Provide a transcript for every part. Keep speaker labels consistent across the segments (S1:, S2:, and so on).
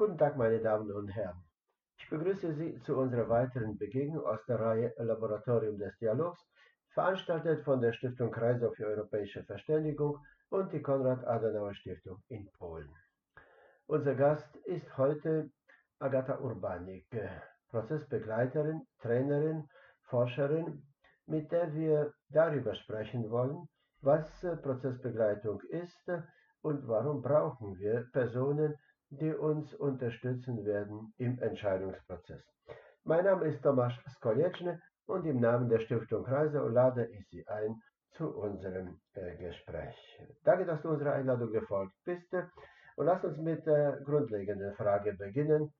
S1: Guten Tag, meine Damen und Herren. Ich begrüße Sie zu unserer weiteren Begegnung aus der Reihe Laboratorium des Dialogs, veranstaltet von der Stiftung Kreislauf für europäische Verständigung und die Konrad-Adenauer-Stiftung in Polen. Unser Gast ist heute Agata Urbanik, Prozessbegleiterin, Trainerin, Forscherin, mit der wir darüber sprechen wollen, was Prozessbegleitung ist und warum brauchen wir Personen, die uns unterstützen werden im Entscheidungsprozess. Mein Name ist Tomasz Skolecny und im Namen der Stiftung Kreise lade ich Sie ein zu unserem äh, Gespräch. Danke, dass du unserer Einladung gefolgt bist und lass uns mit der grundlegenden Frage beginnen.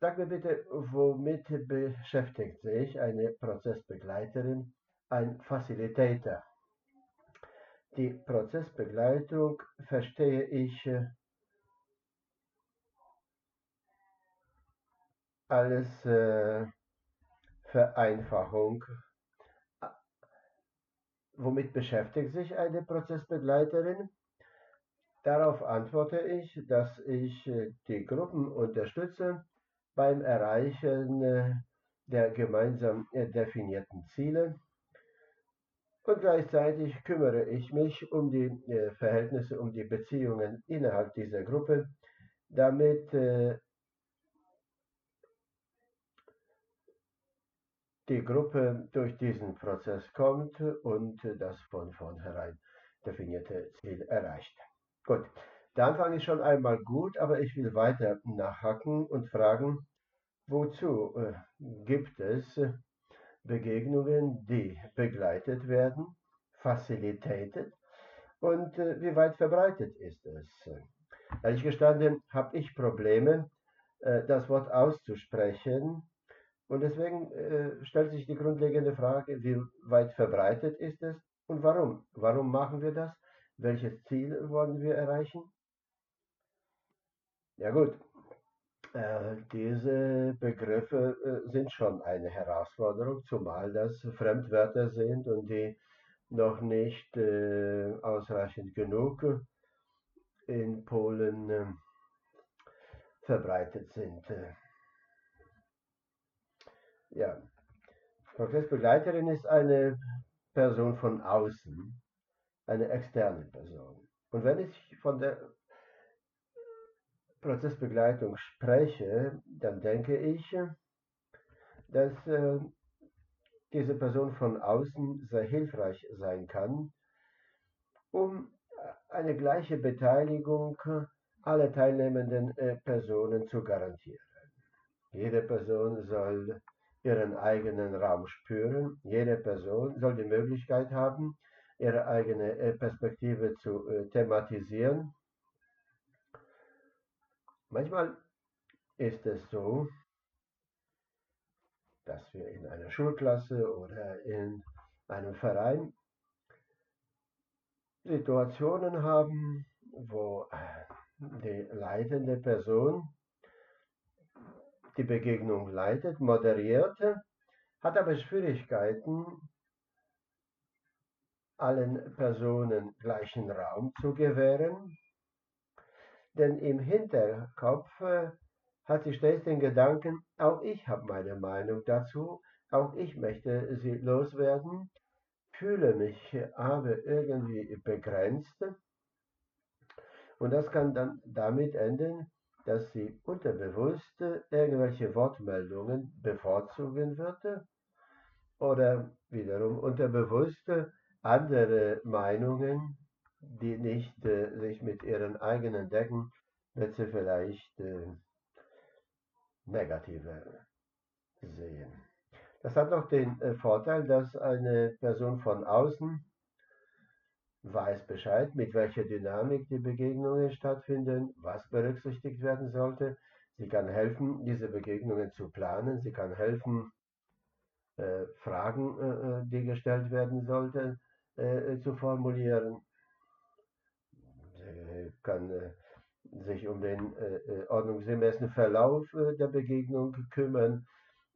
S1: Sag mir bitte, womit beschäftigt sich eine Prozessbegleiterin, ein Facilitator? Die Prozessbegleitung verstehe ich als äh, Vereinfachung. Womit beschäftigt sich eine Prozessbegleiterin? Darauf antworte ich, dass ich äh, die Gruppen unterstütze beim Erreichen äh, der gemeinsam äh, definierten Ziele und gleichzeitig kümmere ich mich um die Verhältnisse, um die Beziehungen innerhalb dieser Gruppe, damit die Gruppe durch diesen Prozess kommt und das von vornherein definierte Ziel erreicht. Gut, der Anfang ist schon einmal gut, aber ich will weiter nachhaken und fragen, wozu äh, gibt es Begegnungen, die begleitet werden, facilitated und äh, wie weit verbreitet ist es? Ehrlich gestanden habe ich Probleme, äh, das Wort auszusprechen, und deswegen äh, stellt sich die grundlegende Frage, wie weit verbreitet ist es und warum? Warum machen wir das? Welches Ziel wollen wir erreichen? Ja gut, äh, diese Begriffe äh, sind schon eine Herausforderung, zumal das Fremdwörter sind und die noch nicht äh, ausreichend genug in Polen äh, verbreitet sind. Ja, Prozessbegleiterin ist eine Person von außen, eine externe Person. Und wenn ich von der Prozessbegleitung spreche, dann denke ich, dass äh, diese Person von außen sehr hilfreich sein kann, um eine gleiche Beteiligung aller teilnehmenden äh, Personen zu garantieren. Jede Person soll ihren eigenen Raum spüren. Jede Person soll die Möglichkeit haben, ihre eigene äh, Perspektive zu äh, thematisieren. Manchmal ist es so, dass wir in einer Schulklasse oder in einem Verein Situationen haben, wo die leitende Person die Begegnung leitet, moderiert, hat aber Schwierigkeiten, allen Personen gleichen Raum zu gewähren, denn im Hinterkopf äh, hat sie stets den Gedanken, auch ich habe meine Meinung dazu, auch ich möchte sie loswerden, fühle mich aber irgendwie begrenzt. Und das kann dann damit enden, dass sie unterbewusst irgendwelche Wortmeldungen bevorzugen würde oder wiederum unterbewusst andere Meinungen, die nicht äh, sich mit ihren eigenen decken, wird sie vielleicht äh, negativer sehen. Das hat noch den äh, Vorteil, dass eine Person von außen weiß Bescheid, mit welcher Dynamik die Begegnungen stattfinden, was berücksichtigt werden sollte. Sie kann helfen, diese Begegnungen zu planen. Sie kann helfen, äh, Fragen, äh, äh die gestellt werden sollten, äh, zu formulieren. Sie kann äh, sich um den äh, ordnungsgemäßen Verlauf der Begegnung kümmern.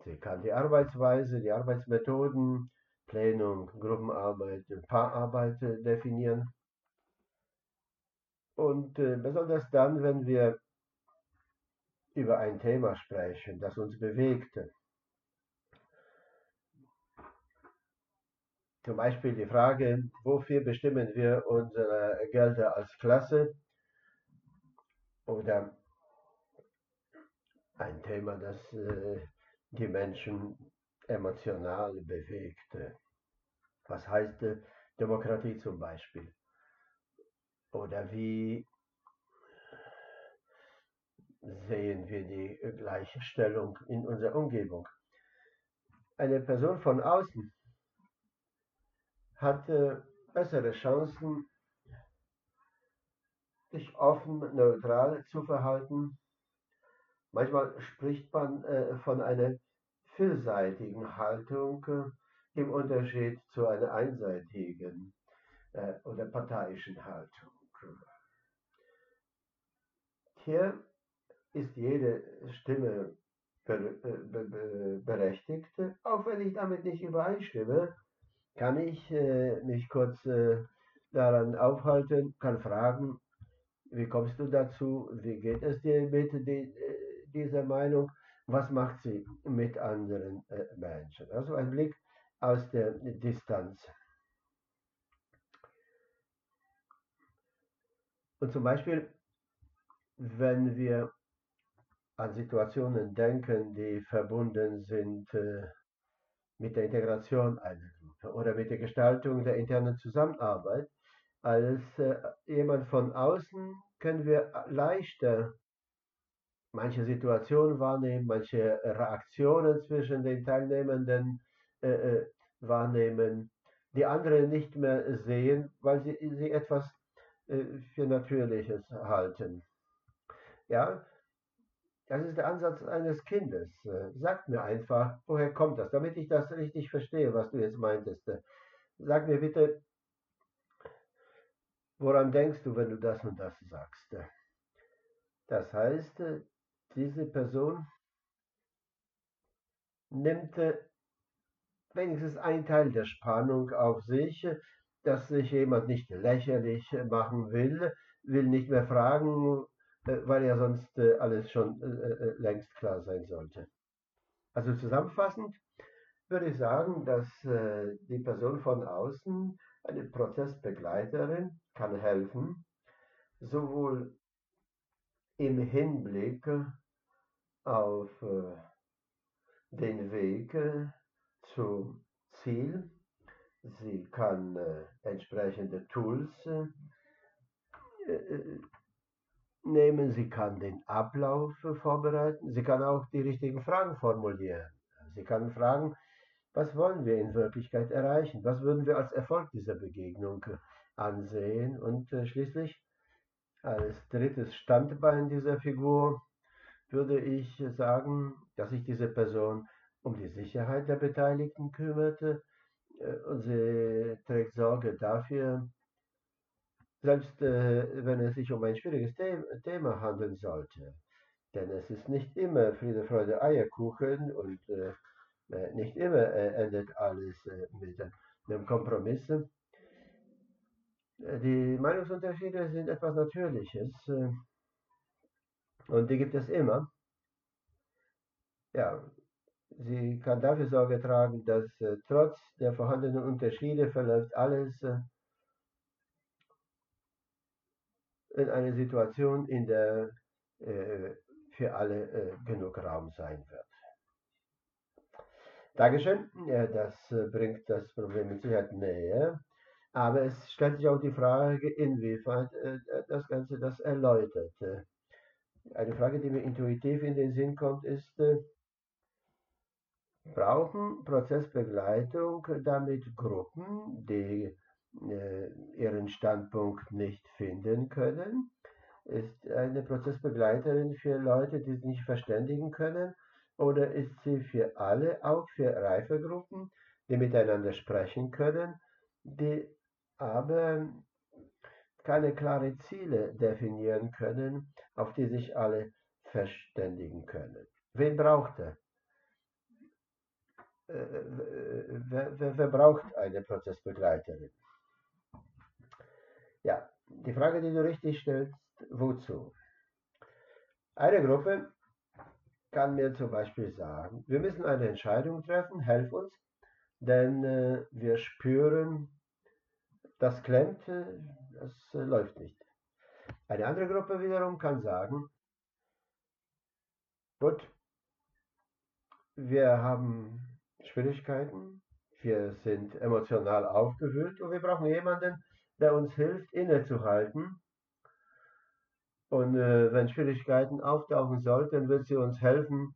S1: Sie kann die Arbeitsweise, die Arbeitsmethoden Plenum, Gruppenarbeit, Paararbeit definieren. Und äh, besonders dann, wenn wir über ein Thema sprechen, das uns bewegte. Zum Beispiel die Frage, wofür bestimmen wir unsere Gelder als Klasse? Oder ein Thema, das äh, die Menschen emotional bewegte. Was heißt Demokratie zum Beispiel? Oder wie sehen wir die Gleichstellung in unserer Umgebung? Eine Person von außen hat bessere Chancen, sich offen, neutral zu verhalten. Manchmal spricht man äh, von einer vielseitigen Haltung äh, im Unterschied zu einer einseitigen äh, oder parteiischen Haltung. Hier ist jede Stimme äh, berechtigt, auch wenn ich damit nicht übereinstimme, kann ich mich kurz daran aufhalten, kann fragen, wie kommst du dazu, wie geht es dir mit die, dieser Meinung, was macht sie mit anderen äh, Menschen. Also ein Blick aus der Distanz. Und zum Beispiel, wenn wir an Situationen denken, die verbunden sind äh, mit der Integration einer Gruppe oder mit der Gestaltung der internen Zusammenarbeit, als äh, jemand von außen können wir leichter manche Situationen wahrnehmen, manche Reaktionen zwischen den Teilnehmenden äh, äh, wahrnehmen, die andere nicht mehr sehen, weil sie, sie etwas äh, für Natürliches halten. Ja, das ist der Ansatz eines Kindes. Sag mir einfach, woher kommt das, damit ich das richtig verstehe, was du jetzt meintest. Sag mir bitte, woran denkst du, wenn du das und das sagst? Das heißt, diese Person nimmt äh, wenigstens einen Teil der Spannung auf sich, dass sich jemand nicht lächerlich machen will, will nicht mehr fragen, äh, weil ja sonst äh, alles schon längst klar sein sollte. Also zusammenfassend würde ich sagen, dass die Person von außen, eine Prozessbegleiterin, kann helfen, sowohl im Hinblick auf äh, den Weg äh, zum Ziel. Sie kann äh, entsprechende Tools nehmen, sie kann den Ablauf vorbereiten, sie kann auch die richtigen Fragen formulieren. Sie kann fragen, was wollen wir in Wirklichkeit erreichen? Was würden wir als Erfolg dieser Begegnung ansehen? Und schließlich als drittes Standbein dieser Figur würde ich sagen, dass sich diese Person um die Sicherheit der Beteiligten kümmerte äh, und sie trägt Sorge dafür, selbst äh, wenn es sich um ein schwieriges Thema handeln sollte. Denn es ist nicht immer Friede, Freude, Eierkuchen und äh, nicht immer endet alles mit einem Kompromiss. Die Meinungsunterschiede sind etwas Natürliches. Und die gibt es immer. Ja, sie kann dafür Sorge tragen, dass äh, trotz der vorhandenen Unterschiede verläuft alles äh, in eine Situation, in der äh, für alle äh, genug Raum sein wird. Dankeschön. Ja, das äh, bringt das Problem mit Sicherheit näher. Aber es stellt sich auch die Frage, inwiefern äh, das Ganze das erläutert. Eine Frage, die mir intuitiv in den Sinn kommt, ist, äh, brauchen Prozessbegleitung damit Gruppen, die äh, ihren Standpunkt nicht finden können? Ist eine Prozessbegleiterin für Leute, die sich nicht verständigen können? Oder ist sie für alle, auch für reife Gruppen, die miteinander sprechen können, die aber keine klaren Ziele definieren können, auf die sich alle verständigen können. Wen braucht er? Äh, äh, wer, wer, wer braucht eine Prozessbegleiterin? Ja, die Frage, die du richtig stellst, wozu? Eine Gruppe kann mir zum Beispiel sagen, wir müssen eine Entscheidung treffen, helf uns, denn äh, wir spüren, das klemmt, das äh, läuft nicht. Eine andere Gruppe wiederum kann sagen, gut, wir haben Schwierigkeiten, wir sind emotional aufgewühlt und wir brauchen jemanden, der uns hilft, innezuhalten. Und äh, wenn Schwierigkeiten auftauchen sollten, wird sie uns helfen,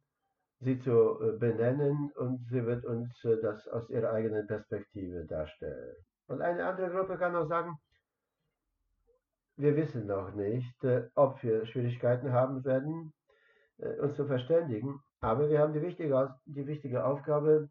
S1: sie zu äh, benennen und sie wird uns äh, das aus ihrer eigenen Perspektive darstellen. Und eine andere Gruppe kann auch sagen, wir wissen noch nicht, äh, ob wir Schwierigkeiten haben werden, äh, uns zu verständigen, aber wir haben die wichtige, die wichtige Aufgabe,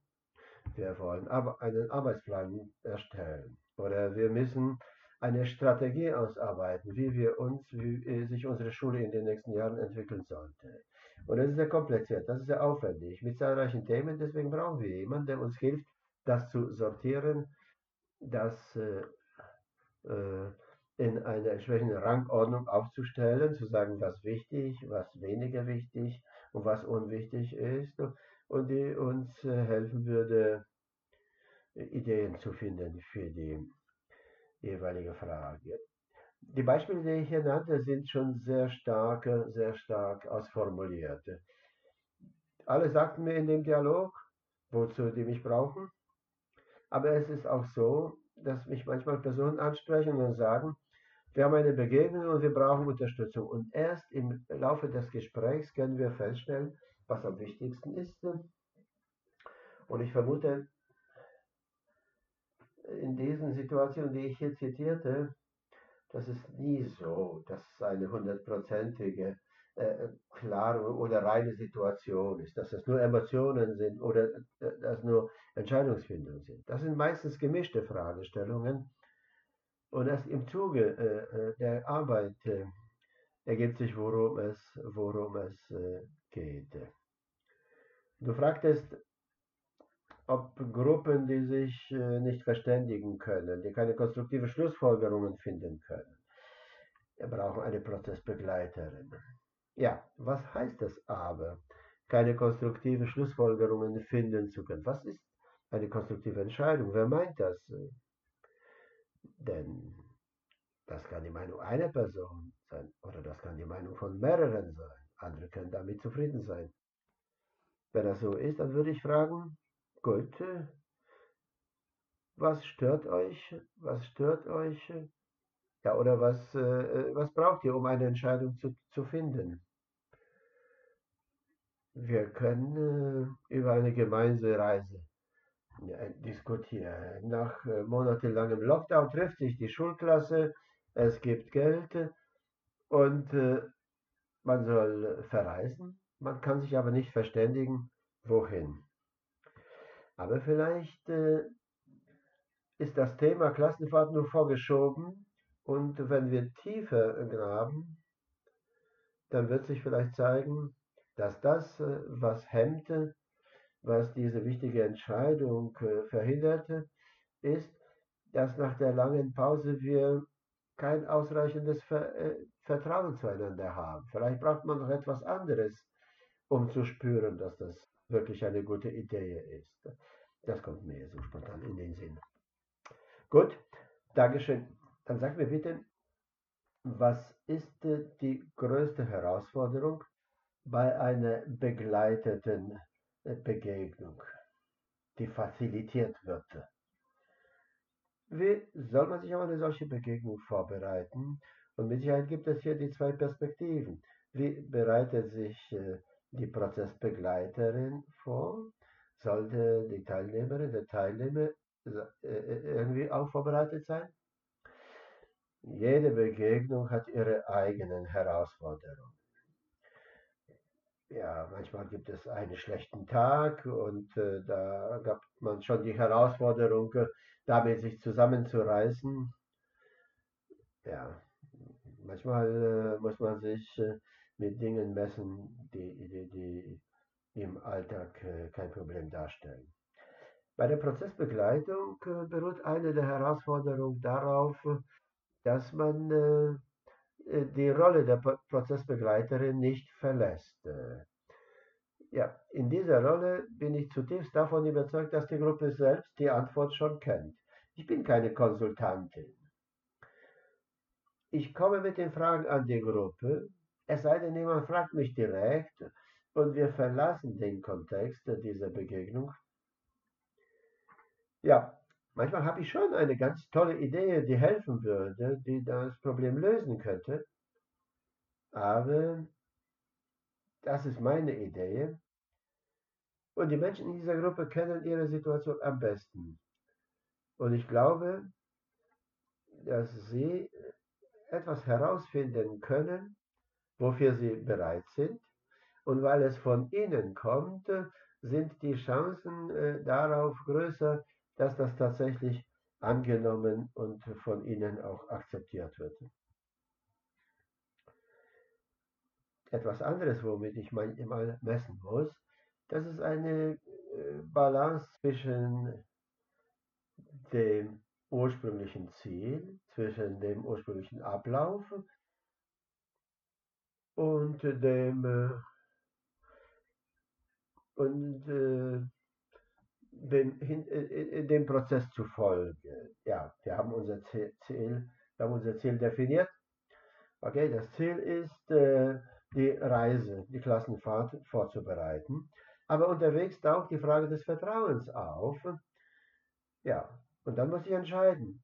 S1: wir wollen aber einen Arbeitsplan erstellen oder wir müssen eine Strategie ausarbeiten, wie wir uns, wie äh, sich unsere Schule in den nächsten Jahren entwickeln sollte. Und das ist sehr kompliziert, das ist sehr aufwendig, mit zahlreichen Themen, deswegen brauchen wir jemanden, der uns hilft, das zu sortieren, das äh, äh, in einer entsprechenden Rangordnung aufzustellen, zu sagen, was wichtig, was weniger wichtig und was unwichtig ist und die uns äh, helfen würde, Ideen zu finden für die jeweilige Frage. Die Beispiele, die ich hier nannte, sind schon sehr stark, sehr stark ausformuliert. Alle sagten mir in dem Dialog, wozu die mich brauchen, aber es ist auch so, dass mich manchmal Personen ansprechen und sagen, wir haben eine Begegnung und wir brauchen Unterstützung. Und erst im Laufe des Gesprächs können wir feststellen, was am wichtigsten ist. Und ich vermute, in diesen Situationen, die ich hier zitierte, das ist nie so, dass es eine hundertprozentige äh, klare oder reine Situation ist, dass es nur Emotionen sind oder äh, dass nur Entscheidungsfindungen sind. Das sind meistens gemischte Fragestellungen und erst im Zuge äh, äh der Arbeit äh, ergibt sich, worum es, worum es geht. Du fragtest, ob Gruppen, die sich nicht verständigen können, die keine konstruktive Schlussfolgerungen finden können, brauchen eine Prozessbegleiterin. Ja, was heißt das aber, keine konstruktive Schlussfolgerungen finden zu können? Was ist eine konstruktive Entscheidung? Wer meint das? Denn das kann die Meinung einer Person sein oder das kann die Meinung von mehreren sein. Andere können damit zufrieden sein. Wenn das so ist, dann würde ich fragen, gut, was stört euch? Was stört euch? Ja, oder was, äh, was braucht ihr, um eine Entscheidung zu, zu finden? Wir können äh, über eine Gemeindereise äh, diskutieren. Nach äh, monatelangem Lockdown trifft sich die Schulklasse, es gibt Geld und äh, man soll verreisen. Man kann sich aber nicht verständigen, wohin. Aber vielleicht äh, ist das Thema Klassenfahrt nur vorgeschoben und wenn wir tiefer graben, dann wird sich vielleicht zeigen, dass das, äh, was hemmte, was diese wichtige Entscheidung äh, verhinderte, ist, dass nach der langen Pause wir kein ausreichendes äh, Vertrauen zueinander haben. Vielleicht braucht man noch etwas anderes, um zu spüren, dass das wirklich eine gute Idee ist. Das kommt mir so spontan in den Sinn. Gut, Dankeschön. Dann sag mir bitte, was ist die größte Herausforderung bei einer begleiteten Begegnung, die facilitiert wird. Wie soll man sich auf eine solche Begegnung vorbereiten? Und mit Sicherheit gibt es hier die zwei Perspektiven. Wie bereitet sich äh, die Prozessbegleiterin vor? Sollte die Teilnehmerin, der Teilnehmer äh, irgendwie auch vorbereitet sein? Jede Begegnung hat ihre eigenen Herausforderungen ja, manchmal gibt es einen schlechten Tag und äh, da gab man schon die Herausforderung, äh, damit sich zusammenzureißen. Ja, manchmal äh, muss man sich äh, mit Dingen messen, die, die, die im Alltag äh, kein Problem darstellen. Bei der Prozessbegleitung äh, beruht eine der Herausforderungen darauf, dass man die Rolle der Prozessbegleiterin nicht verlässt. Ja, in dieser Rolle bin ich zutiefst davon überzeugt, dass die Gruppe selbst die Antwort schon kennt. Ich bin keine Konsultantin. Ich komme mit den Fragen an die Gruppe, es sei denn, jemand fragt mich direkt und wir verlassen den Kontext dieser Begegnung. Ja, manchmal habe ich schon eine ganz tolle Idee, die helfen würde, die das Problem lösen könnte. Aber das ist meine Idee. Und die Menschen in dieser Gruppe kennen ihre Situation am besten. Und ich glaube, dass sie etwas herausfinden können, wofür sie bereit sind. Und weil es von ihnen kommt, sind die Chancen äh, darauf größer, dass das tatsächlich angenommen und von ihnen auch akzeptiert wird. Etwas anderes, womit ich manchmal messen muss, das ist eine äh, Balance zwischen dem ursprünglichen Ziel, zwischen dem ursprünglichen Ablauf und dem äh, und äh, dem, in, dem Prozess zu folgen. Ja, wir haben unser Ziel, wir haben unser Ziel definiert. Okay, das Ziel ist, äh, die Reise, die Klassenfahrt vorzubereiten. Aber unterwegs taucht die Frage des Vertrauens auf. Ja, und dann muss ich entscheiden.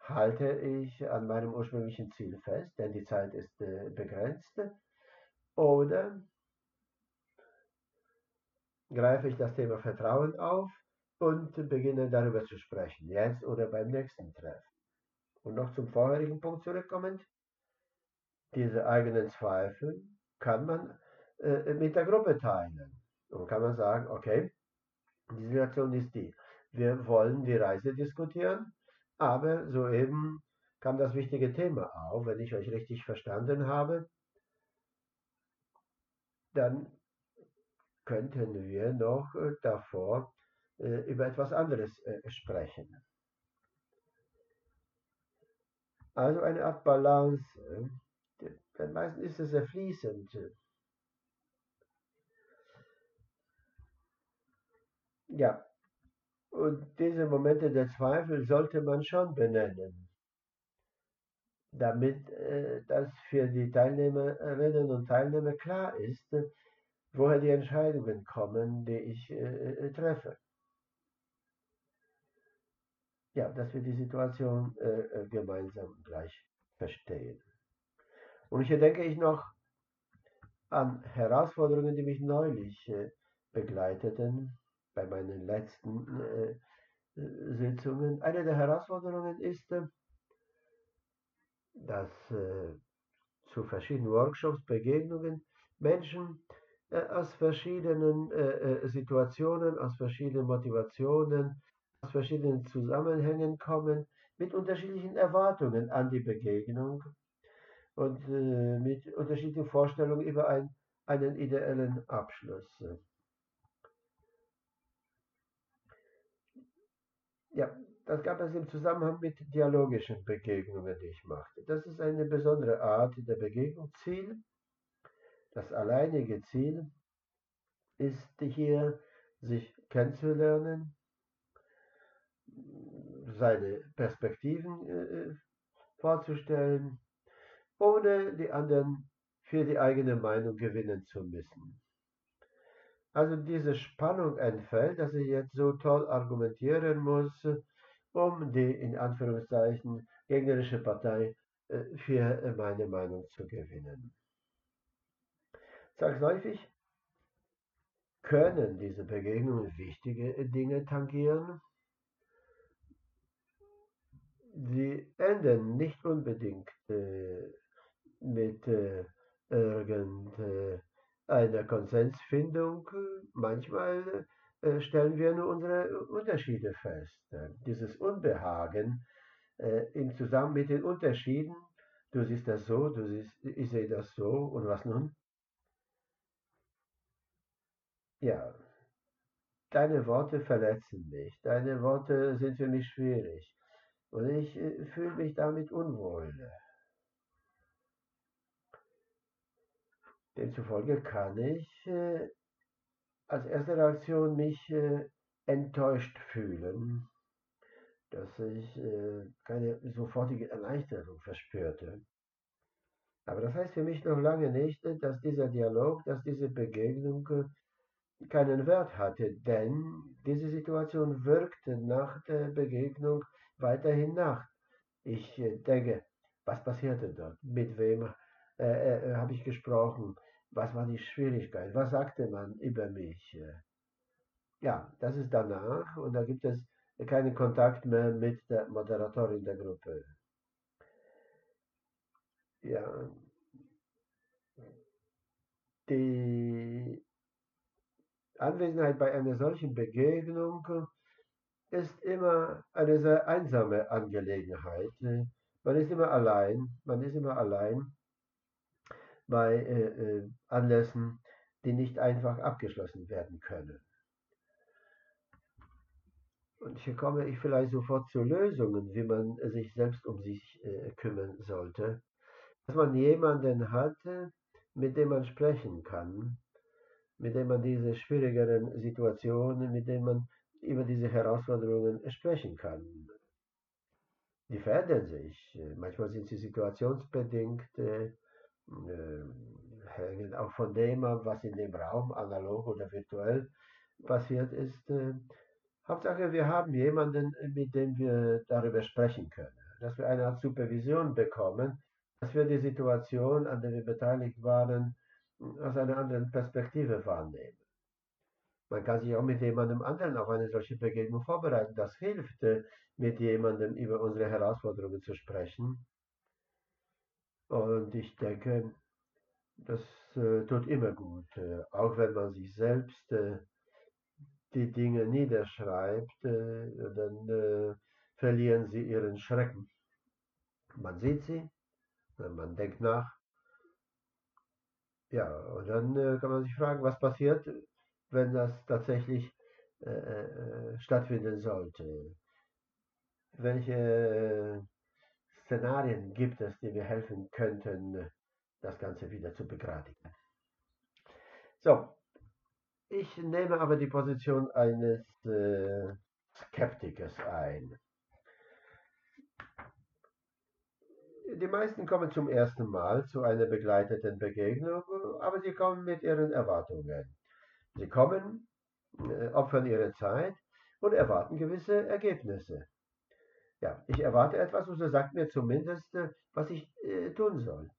S1: Halte ich an meinem ursprünglichen Ziel fest, denn die Zeit ist äh, begrenzt, oder greife ich das Thema Vertrauen auf und beginne darüber zu sprechen, jetzt oder beim nächsten Treffen. Und noch zum vorherigen Punkt zurückkommend, diese eigenen Zweifel kann man äh, mit der Gruppe teilen. Und kann man sagen, okay, die Situation ist die. Wir wollen die Reise diskutieren, aber soeben kam das wichtige Thema auf, wenn ich euch richtig verstanden habe, dann könnten wir noch äh, davor über etwas anderes äh, sprechen. Also eine Art Balance. Denn meistens ist es sehr fließend. Ja, und diese Momente der Zweifel sollte man schon benennen, damit äh, das für die Teilnehmerinnen und Teilnehmer klar ist, woher die Entscheidungen kommen, die ich äh, äh, treffe. Ja, dass wir die Situation äh, äh, gemeinsam gleich verstehen. Und hier denke ich noch an Herausforderungen, die mich neulich äh, begleiteten bei meinen letzten äh, Sitzungen. Eine der Herausforderungen ist, äh, dass zu verschiedenen Workshops, Begegnungen Menschen äh, aus verschiedenen äh, äh, Situationen, aus verschiedenen Motivationen, aus verschiedenen Zusammenhängen kommen, mit unterschiedlichen Erwartungen an die Begegnung und äh, mit unterschiedlichen Vorstellungen über ein, einen ideellen Abschluss. Ja, das gab es im Zusammenhang mit dialogischen Begegnungen, die ich machte. Das ist eine besondere Art der Begegnung. Ziel das alleinige Ziel ist hier, sich kennenzulernen, seine Perspektiven äh, vorzustellen, ohne die anderen für die eigene Meinung gewinnen zu müssen. Also diese Spannung entfällt, dass ich jetzt so toll argumentieren muss, um die in Anführungszeichen gegnerische Partei äh, für meine Meinung zu gewinnen. Zwangsläufig können diese Begegnungen wichtige Dinge tangieren. Sie enden nicht unbedingt äh, mit äh, irgendeiner Konsensfindung. Manchmal äh, stellen wir nur unsere Unterschiede fest. Dieses Unbehagen äh, im Zusammenhang mit den Unterschieden, du siehst das so, du siehst, ich sehe das so und was nun? Ja, deine Worte verletzen mich. Deine Worte sind für mich schwierig. Und ich äh, fühle mich damit unwohl. Demzufolge kann ich äh, als erste Reaktion mich äh, enttäuscht fühlen, dass ich äh, keine sofortige Erleichterung verspürte. Aber das heißt für mich noch lange nicht, dass dieser Dialog, dass diese Begegnung äh, keinen Wert hatte, denn diese Situation wirkte nach der Begegnung weiterhin nach. Ich äh, denke, was passierte dort? Mit wem äh, äh, habe ich gesprochen? Was war die Schwierigkeit? Was sagte man über mich? Ja, das ist danach und da gibt es keinen Kontakt mehr mit der Moderatorin der Gruppe. Ja, die Anwesenheit bei einer solchen Begegnung ist immer eine sehr einsame Angelegenheit. Man ist immer allein, man ist immer allein bei äh, äh, Anlässen, die nicht einfach abgeschlossen werden können. Und hier komme ich vielleicht sofort zu Lösungen, wie man sich selbst um sich äh, kümmern sollte. Dass man jemanden hat, mit dem man sprechen kann, mit dem man diese schwierigeren Situationen, mit denen man über diese Herausforderungen sprechen kann. Die verändern sich. Manchmal sind sie situationsbedingt, äh, hängen auch von dem ab, was in dem Raum, analog oder virtuell, passiert ist. Äh, Hauptsache, wir haben jemanden, mit dem wir darüber sprechen können, dass wir eine Art Supervision bekommen, dass wir die Situation, an der wir beteiligt waren, aus einer anderen Perspektive wahrnehmen. Man kann sich auch mit jemandem anderen auf eine solche Begegnung vorbereiten. Das hilft, äh, mit jemandem über unsere Herausforderungen zu sprechen. Und ich denke, das äh, tut immer gut, äh, auch wenn man sich selbst die Dinge niederschreibt, dann verlieren sie ihren Schrecken. Man sieht sie, man denkt nach. Ja, und dann kann man sich fragen, was passiert, wenn das tatsächlich äh, äh, stattfinden sollte. Welche Szenarien gibt es, die mir helfen könnten, das Ganze wieder zu begradigen? So, ich nehme aber die Position eines äh, Skeptikers ein. Die meisten kommen zum ersten Mal zu einer begleiteten Begegnung, aber sie kommen mit ihren Erwartungen. Sie kommen, äh, opfern ihre Zeit und erwarten gewisse Ergebnisse. Ja, ich erwarte etwas und sie sagt mir zumindest, äh, was ich äh, tun soll.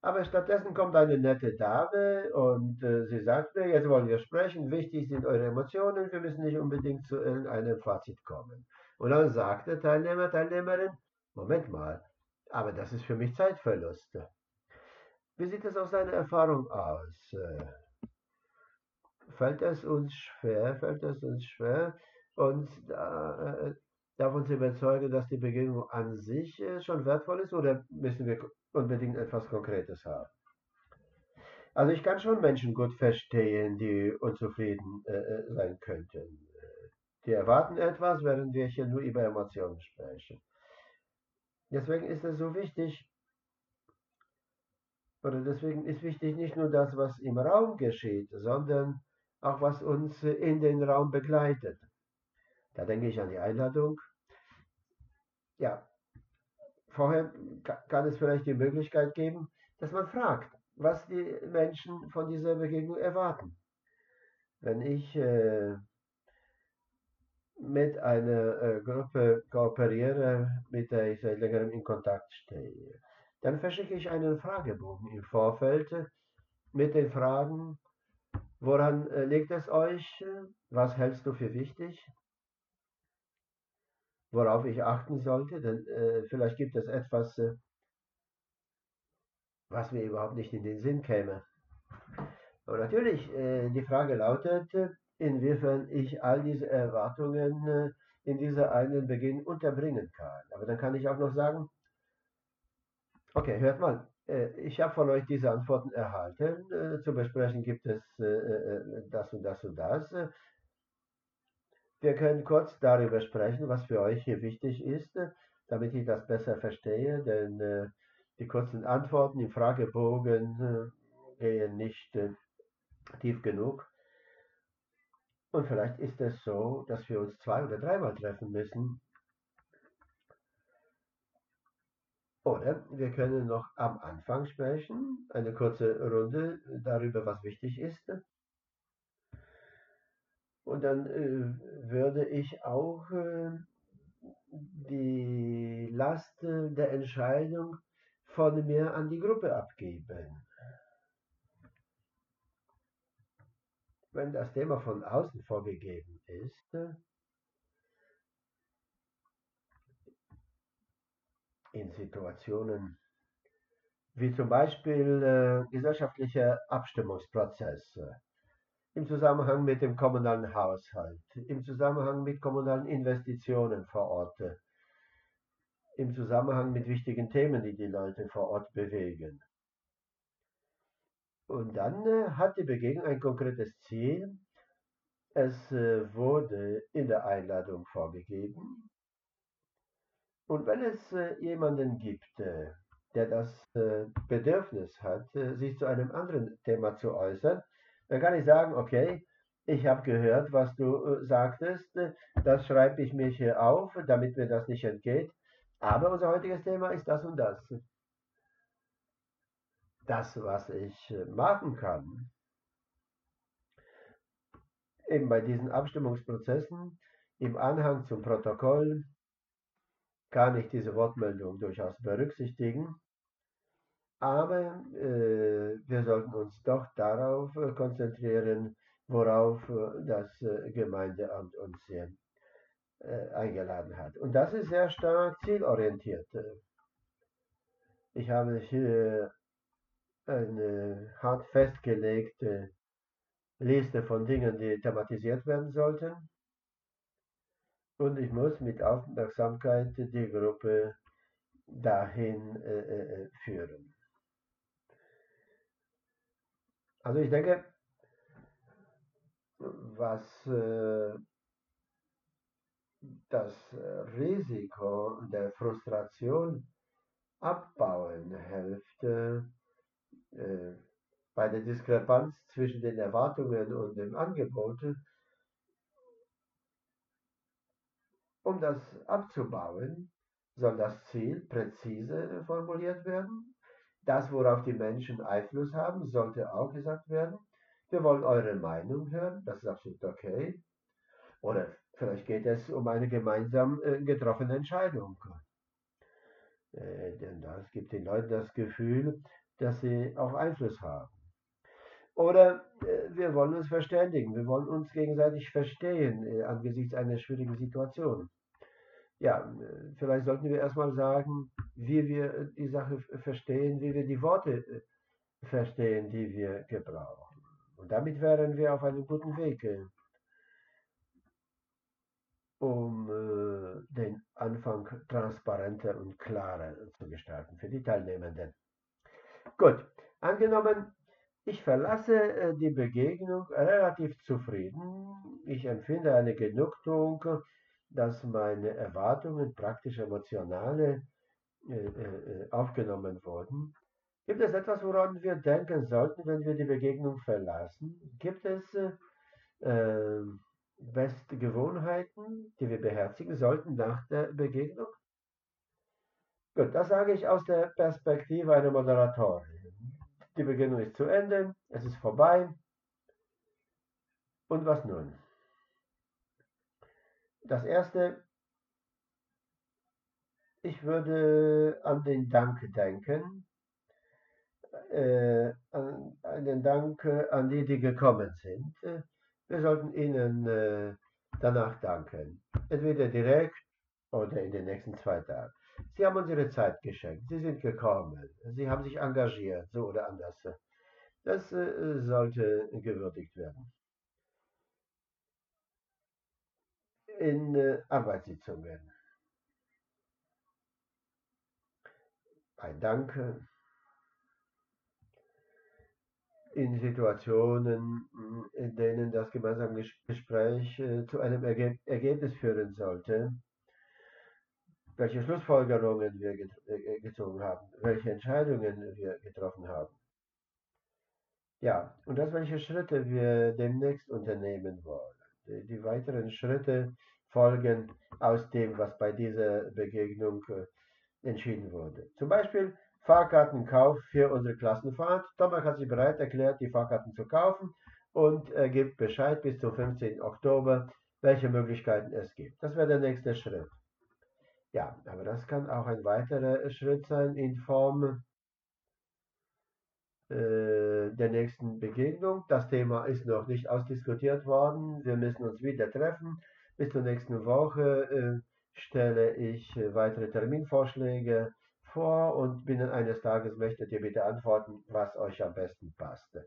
S1: Aber stattdessen kommt eine nette Dame und äh, sie sagt mir, jetzt wollen wir sprechen, wichtig sind eure Emotionen, wir müssen nicht unbedingt zu irgendeinem Fazit kommen. Und dann sagt der Teilnehmer, Teilnehmerin, Moment mal, aber das ist für mich Zeitverlust. Wie sieht es aus deiner Erfahrung aus? Fällt es uns schwer, fällt es uns schwer, uns äh, davon zu überzeugen, dass die Begegnung an sich äh, schon wertvoll ist oder müssen wir unbedingt etwas Konkretes haben? Also ich kann schon Menschen gut verstehen, die unzufrieden äh, äh sein könnten. Die erwarten etwas, während wir hier nur über Emotionen sprechen. Deswegen ist es so wichtig, oder deswegen ist wichtig nicht nur das, was im Raum geschieht, sondern auch was uns in den Raum begleitet. Da denke ich an die Einladung. Ja, vorher kann es vielleicht die Möglichkeit geben, dass man fragt, was die Menschen von dieser Begegnung erwarten. Wenn ich äh, mit einer äh, Gruppe kooperiere, mit der ich seit längerem in Kontakt stehe. Dann verschicke ich einen Fragebogen im Vorfeld mit den Fragen, woran äh, liegt es euch? Was hältst du für wichtig? Worauf ich achten sollte? Denn äh, vielleicht gibt es etwas, äh, was mir überhaupt nicht in den Sinn käme. Und natürlich, äh, die Frage lautet, inwiefern ich all diese Erwartungen äh, in dieser einen Beginn unterbringen kann. Aber dann kann ich auch noch sagen, okay, hört mal, äh, ich habe von euch diese Antworten erhalten. Äh, zu besprechen gibt es das und das und das. Wir können kurz darüber sprechen, was für euch hier wichtig ist, damit ich das besser verstehe, denn die kurzen Antworten im Fragebogen gehen nicht tief genug. Und vielleicht ist es so, dass wir uns zwei oder dreimal treffen müssen. Oder wir können noch am Anfang sprechen, eine kurze Runde darüber, was wichtig ist. Und dann äh, würde ich auch äh, die Last der Entscheidung von mir an die Gruppe abgeben. Wenn das Thema von außen vorgegeben ist, in Situationen wie zum Beispiel äh, gesellschaftliche Abstimmungsprozesse, im Zusammenhang mit dem kommunalen Haushalt, im Zusammenhang mit kommunalen Investitionen vor Ort, im Zusammenhang mit wichtigen Themen, die die Leute vor Ort bewegen. Und dann äh, hat die Begegnung ein konkretes Ziel. Es äh, wurde in der Einladung vorgegeben. Und wenn es äh, jemanden gibt, äh, der das äh, Bedürfnis hat, äh, sich zu einem anderen Thema zu äußern, dann kann ich sagen, okay, ich habe gehört, was du äh, sagtest, äh, das schreibe ich mir hier auf, damit mir das nicht entgeht. Aber unser heutiges Thema ist das und das. Das, was ich machen kann, eben bei diesen Abstimmungsprozessen, im Anhang zum Protokoll, kann ich diese Wortmeldung durchaus berücksichtigen. Aber äh, wir sollten uns doch darauf äh, konzentrieren, worauf äh, das äh, Gemeindeamt uns äh, eingeladen hat. Und das ist sehr stark zielorientiert. Ich habe hier eine hart festgelegte Liste von Dingen, die thematisiert werden sollten. Und ich muss mit Aufmerksamkeit die Gruppe dahin äh, führen. Also ich denke, was äh, das Risiko der Frustration abbauen hilft, äh, äh, bei der Diskrepanz zwischen den Erwartungen und dem Angebot, um das abzubauen, soll das Ziel präzise formuliert werden das, worauf die Menschen Einfluss haben, sollte auch gesagt werden. Wir wollen eure Meinung hören, das ist absolut okay. Oder vielleicht geht es um eine gemeinsam äh, getroffene Entscheidung. Äh, denn das gibt den Leuten das Gefühl, dass sie auch Einfluss haben. Oder äh, wir wollen uns verständigen, wir wollen uns gegenseitig verstehen äh, angesichts einer schwierigen Situation ja, vielleicht sollten wir erstmal sagen, wie wir die Sache verstehen, wie wir die Worte äh, verstehen, die wir gebrauchen. Und damit wären wir auf einem guten Weg, äh, um äh, den Anfang transparenter und klarer zu gestalten für die Teilnehmenden. Gut, angenommen, ich verlasse die Begegnung relativ zufrieden. Ich empfinde eine Genugtuung dass meine Erwartungen, praktisch emotionale, äh, äh, aufgenommen wurden. Gibt es etwas, woran wir denken sollten, wenn wir die Begegnung verlassen? Gibt es äh, beste Gewohnheiten, die wir beherzigen sollten nach der Begegnung? Gut, das sage ich aus der Perspektive einer Moderatorin. Die Begegnung ist zu Ende, es ist vorbei. Und was nun? Das erste, ich würde an den Dank denken, äh, an, den Dank an die, die gekommen sind. Wir sollten ihnen äh, danach danken, entweder direkt oder in den nächsten zwei Tagen. Sie haben uns ihre Zeit geschenkt, sie sind gekommen, sie haben sich engagiert, so oder anders. Das äh, sollte gewürdigt werden. in äh, Arbeitssitzungen. Ein Danke in Situationen, in denen das gemeinsame Gespräch äh, zu einem Erge Ergebnis führen sollte, welche Schlussfolgerungen wir get äh, gezogen haben, welche Entscheidungen wir getroffen haben. Ja, und das, welche Schritte wir demnächst unternehmen wollen. Die, die weiteren Schritte folgen aus dem, was bei dieser Begegnung äh, entschieden wurde. Zum Beispiel Fahrkartenkauf für unsere Klassenfahrt. Thomas hat sich bereit erklärt, die Fahrkarten zu kaufen und er gibt Bescheid bis zum 15. Oktober, welche Möglichkeiten es gibt. Das wäre der nächste Schritt. Ja, aber das kann auch ein weiterer Schritt sein in Form äh, der nächsten Begegnung. Das Thema ist noch nicht ausdiskutiert worden. Wir müssen uns wieder treffen. Bis zur nächsten Woche äh, stelle ich äh, weitere Terminvorschläge vor und binnen eines Tages möchtet ihr bitte antworten, was euch am besten passt.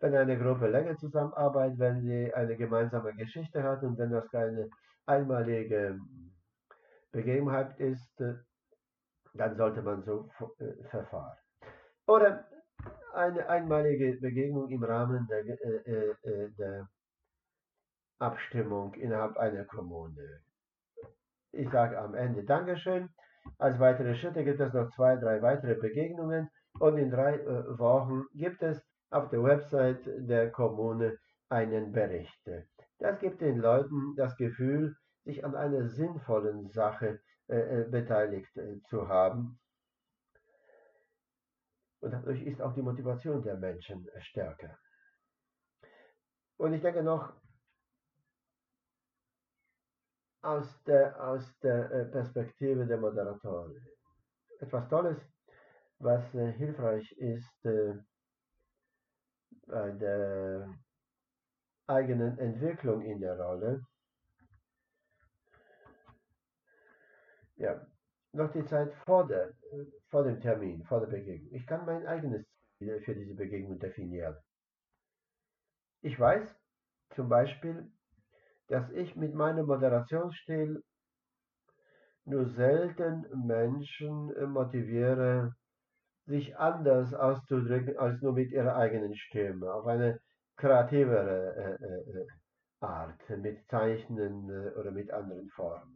S1: Wenn eine Gruppe länger zusammenarbeitet, wenn sie eine gemeinsame Geschichte hat und wenn das keine einmalige Begebenheit ist, äh, dann sollte man so äh, verfahren. Oder eine einmalige Begegnung im Rahmen der, äh, äh, der Abstimmung innerhalb einer Kommune. Ich sage am Ende Dankeschön. Als weitere Schritte gibt es noch zwei, drei weitere Begegnungen und in drei äh, Wochen gibt es auf der Website der Kommune einen Bericht. Das gibt den Leuten das Gefühl, sich an einer sinnvollen Sache äh, äh, beteiligt äh, zu haben. Und dadurch ist auch die Motivation der Menschen äh, stärker. Und ich denke noch, aus der, aus der äh, Perspektive der Moderatoren. Etwas Tolles, was äh, hilfreich ist bei der eigenen Entwicklung in der Rolle, Ja, noch die Zeit vor, der, vor dem Termin, vor der Begegnung. Ich kann mein eigenes Ziel für diese Begegnung definieren. Ich weiß zum Beispiel, dass ich mit meinem Moderationsstil nur selten Menschen motiviere, sich anders auszudrücken als nur mit ihrer eigenen Stimme, auf eine kreativere äh, äh, äh Art, mit Zeichnen äh, oder mit anderen Formen.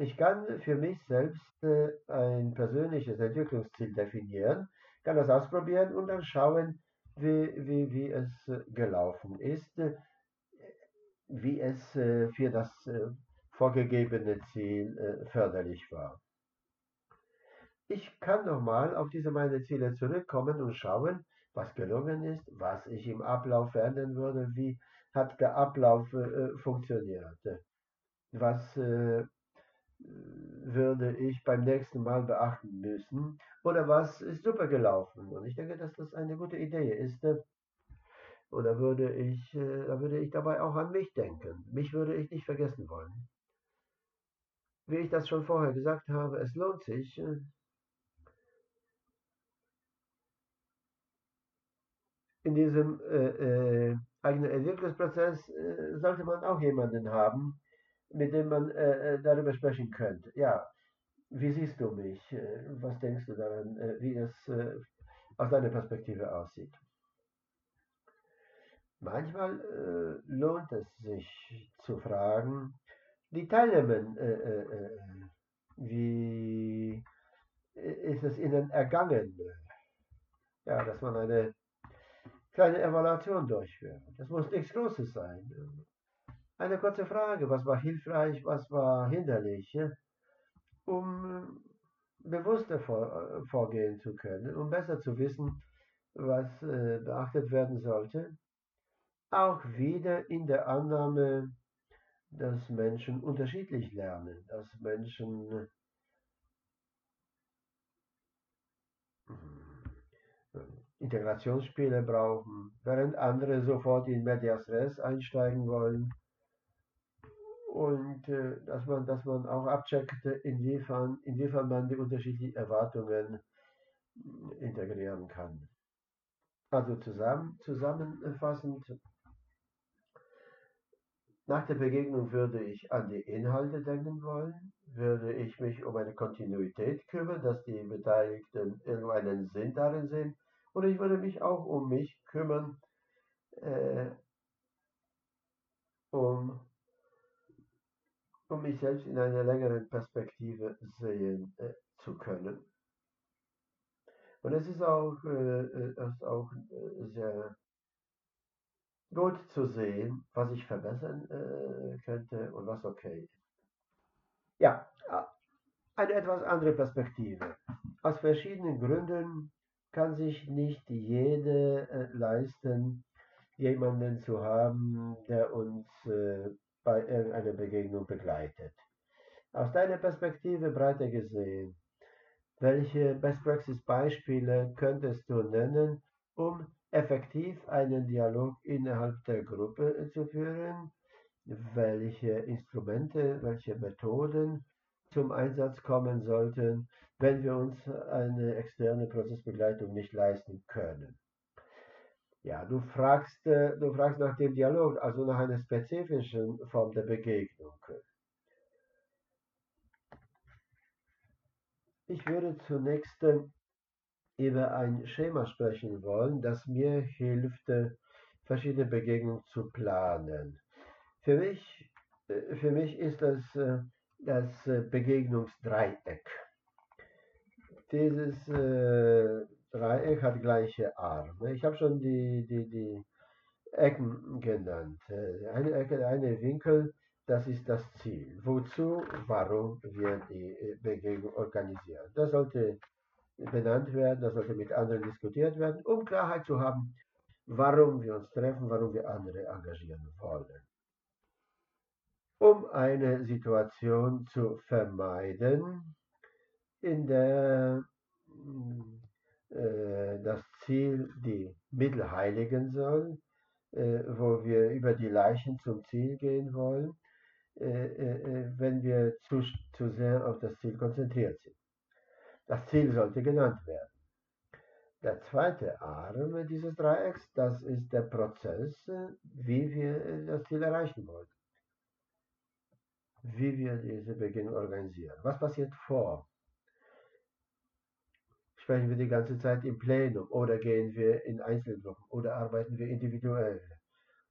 S1: Ich kann für mich selbst äh, ein persönliches Entwicklungsziel definieren, kann das ausprobieren und dann schauen, wie, wie, wie es äh, gelaufen ist, äh, wie es für das vorgegebene Ziel förderlich war. Ich kann nochmal auf diese meine Ziele zurückkommen und schauen, was gelungen ist, was ich im Ablauf verändern würde, wie hat der Ablauf äh, funktioniert, was äh, würde ich beim nächsten Mal beachten müssen? Oder was ist super gelaufen? Und ich denke, dass das eine gute Idee ist. Oder würde ich, äh, da würde ich dabei auch an mich denken. Mich würde ich nicht vergessen wollen. Wie ich das schon vorher gesagt habe, es lohnt sich, äh, in diesem äh, äh, eigenen Entwicklungsprozess äh, sollte man auch jemanden haben, mit dem man äh, äh, darüber sprechen könnte. Ja, wie siehst du mich? Äh, was denkst du daran, äh, wie es aus deiner Perspektive aussieht? Manchmal lohnt es sich zu fragen, die Teilnehmer, wie ist es ihnen ergangen? Ja, dass man eine kleine Evaluation durchführt. Das muss nichts Großes sein. Eine kurze Frage, was war hilfreich, was war hinderlich, um bewusster vor, vorgehen zu können, um besser zu wissen, was äh, beachtet werden sollte. Auch wieder in der Annahme, dass Menschen unterschiedlich lernen, dass Menschen äh, Integrationsspiele brauchen, während andere sofort in Medias Res einsteigen wollen und äh, dass man dass man auch abcheckt, inwiefern, inwiefern man die unterschiedlichen Erwartungen äh, integrieren kann. Also zusammen, zusammenfassend, nach der Begegnung würde ich an die Inhalte denken wollen, würde ich mich um eine Kontinuität kümmern, dass die Beteiligten irgendeinen Sinn darin sehen und ich würde mich auch um mich kümmern, äh, um um mich selbst in einer längeren Perspektive sehen äh, zu können. Und es ist auch, äh, äh ist auch äh, sehr gut zu sehen, was ich verbessern äh, könnte und was okay ist. Ja, eine etwas andere Perspektive. Aus verschiedenen Gründen kann sich nicht jede äh, leisten, jemanden zu haben, der uns bei irgendeiner Begegnung begleitet. Aus deiner Perspektive breiter gesehen, welche Best Praxis Beispiele könntest du nennen, um effektiv einen Dialog innerhalb der Gruppe zu führen? Welche Instrumente, welche Methoden zum Einsatz kommen sollten, wenn wir uns eine externe Prozessbegleitung nicht leisten können? Ja, du fragst, äh, du fragst nach dem Dialog, also nach einer spezifischen Form der Begegnung. Ich würde zunächst äh, über ein Schema sprechen wollen, das mir hilft, äh, verschiedene Begegnungen zu planen. Für mich, für mich ist das das Begegnungsdreieck. Dieses Dreieck hat gleiche Arme. Ich habe schon die, die, die Ecken genannt. Äh, eine Ecke, eine Winkel, das ist das Ziel. Wozu, warum wir die äh, Begegnung organisieren. Das sollte benannt werden, das sollte mit anderen diskutiert werden, um Klarheit zu haben, warum wir uns treffen, warum wir andere engagieren wollen. Um eine Situation zu vermeiden, in der äh, das Ziel die Mittel heiligen soll, äh, wo wir über die Leichen zum Ziel gehen wollen, äh, wenn wir zu, zu sehr auf das Ziel konzentriert sind. Das Ziel sollte genannt werden. Der zweite Arm dieses Dreiecks, das ist der Prozess, wie wir das Ziel erreichen wollen. Wie wir diese Beginnung organisieren. Was passiert vor Sprechen wir die ganze Zeit im Plenum oder gehen wir in Einzelgruppen oder arbeiten wir individuell?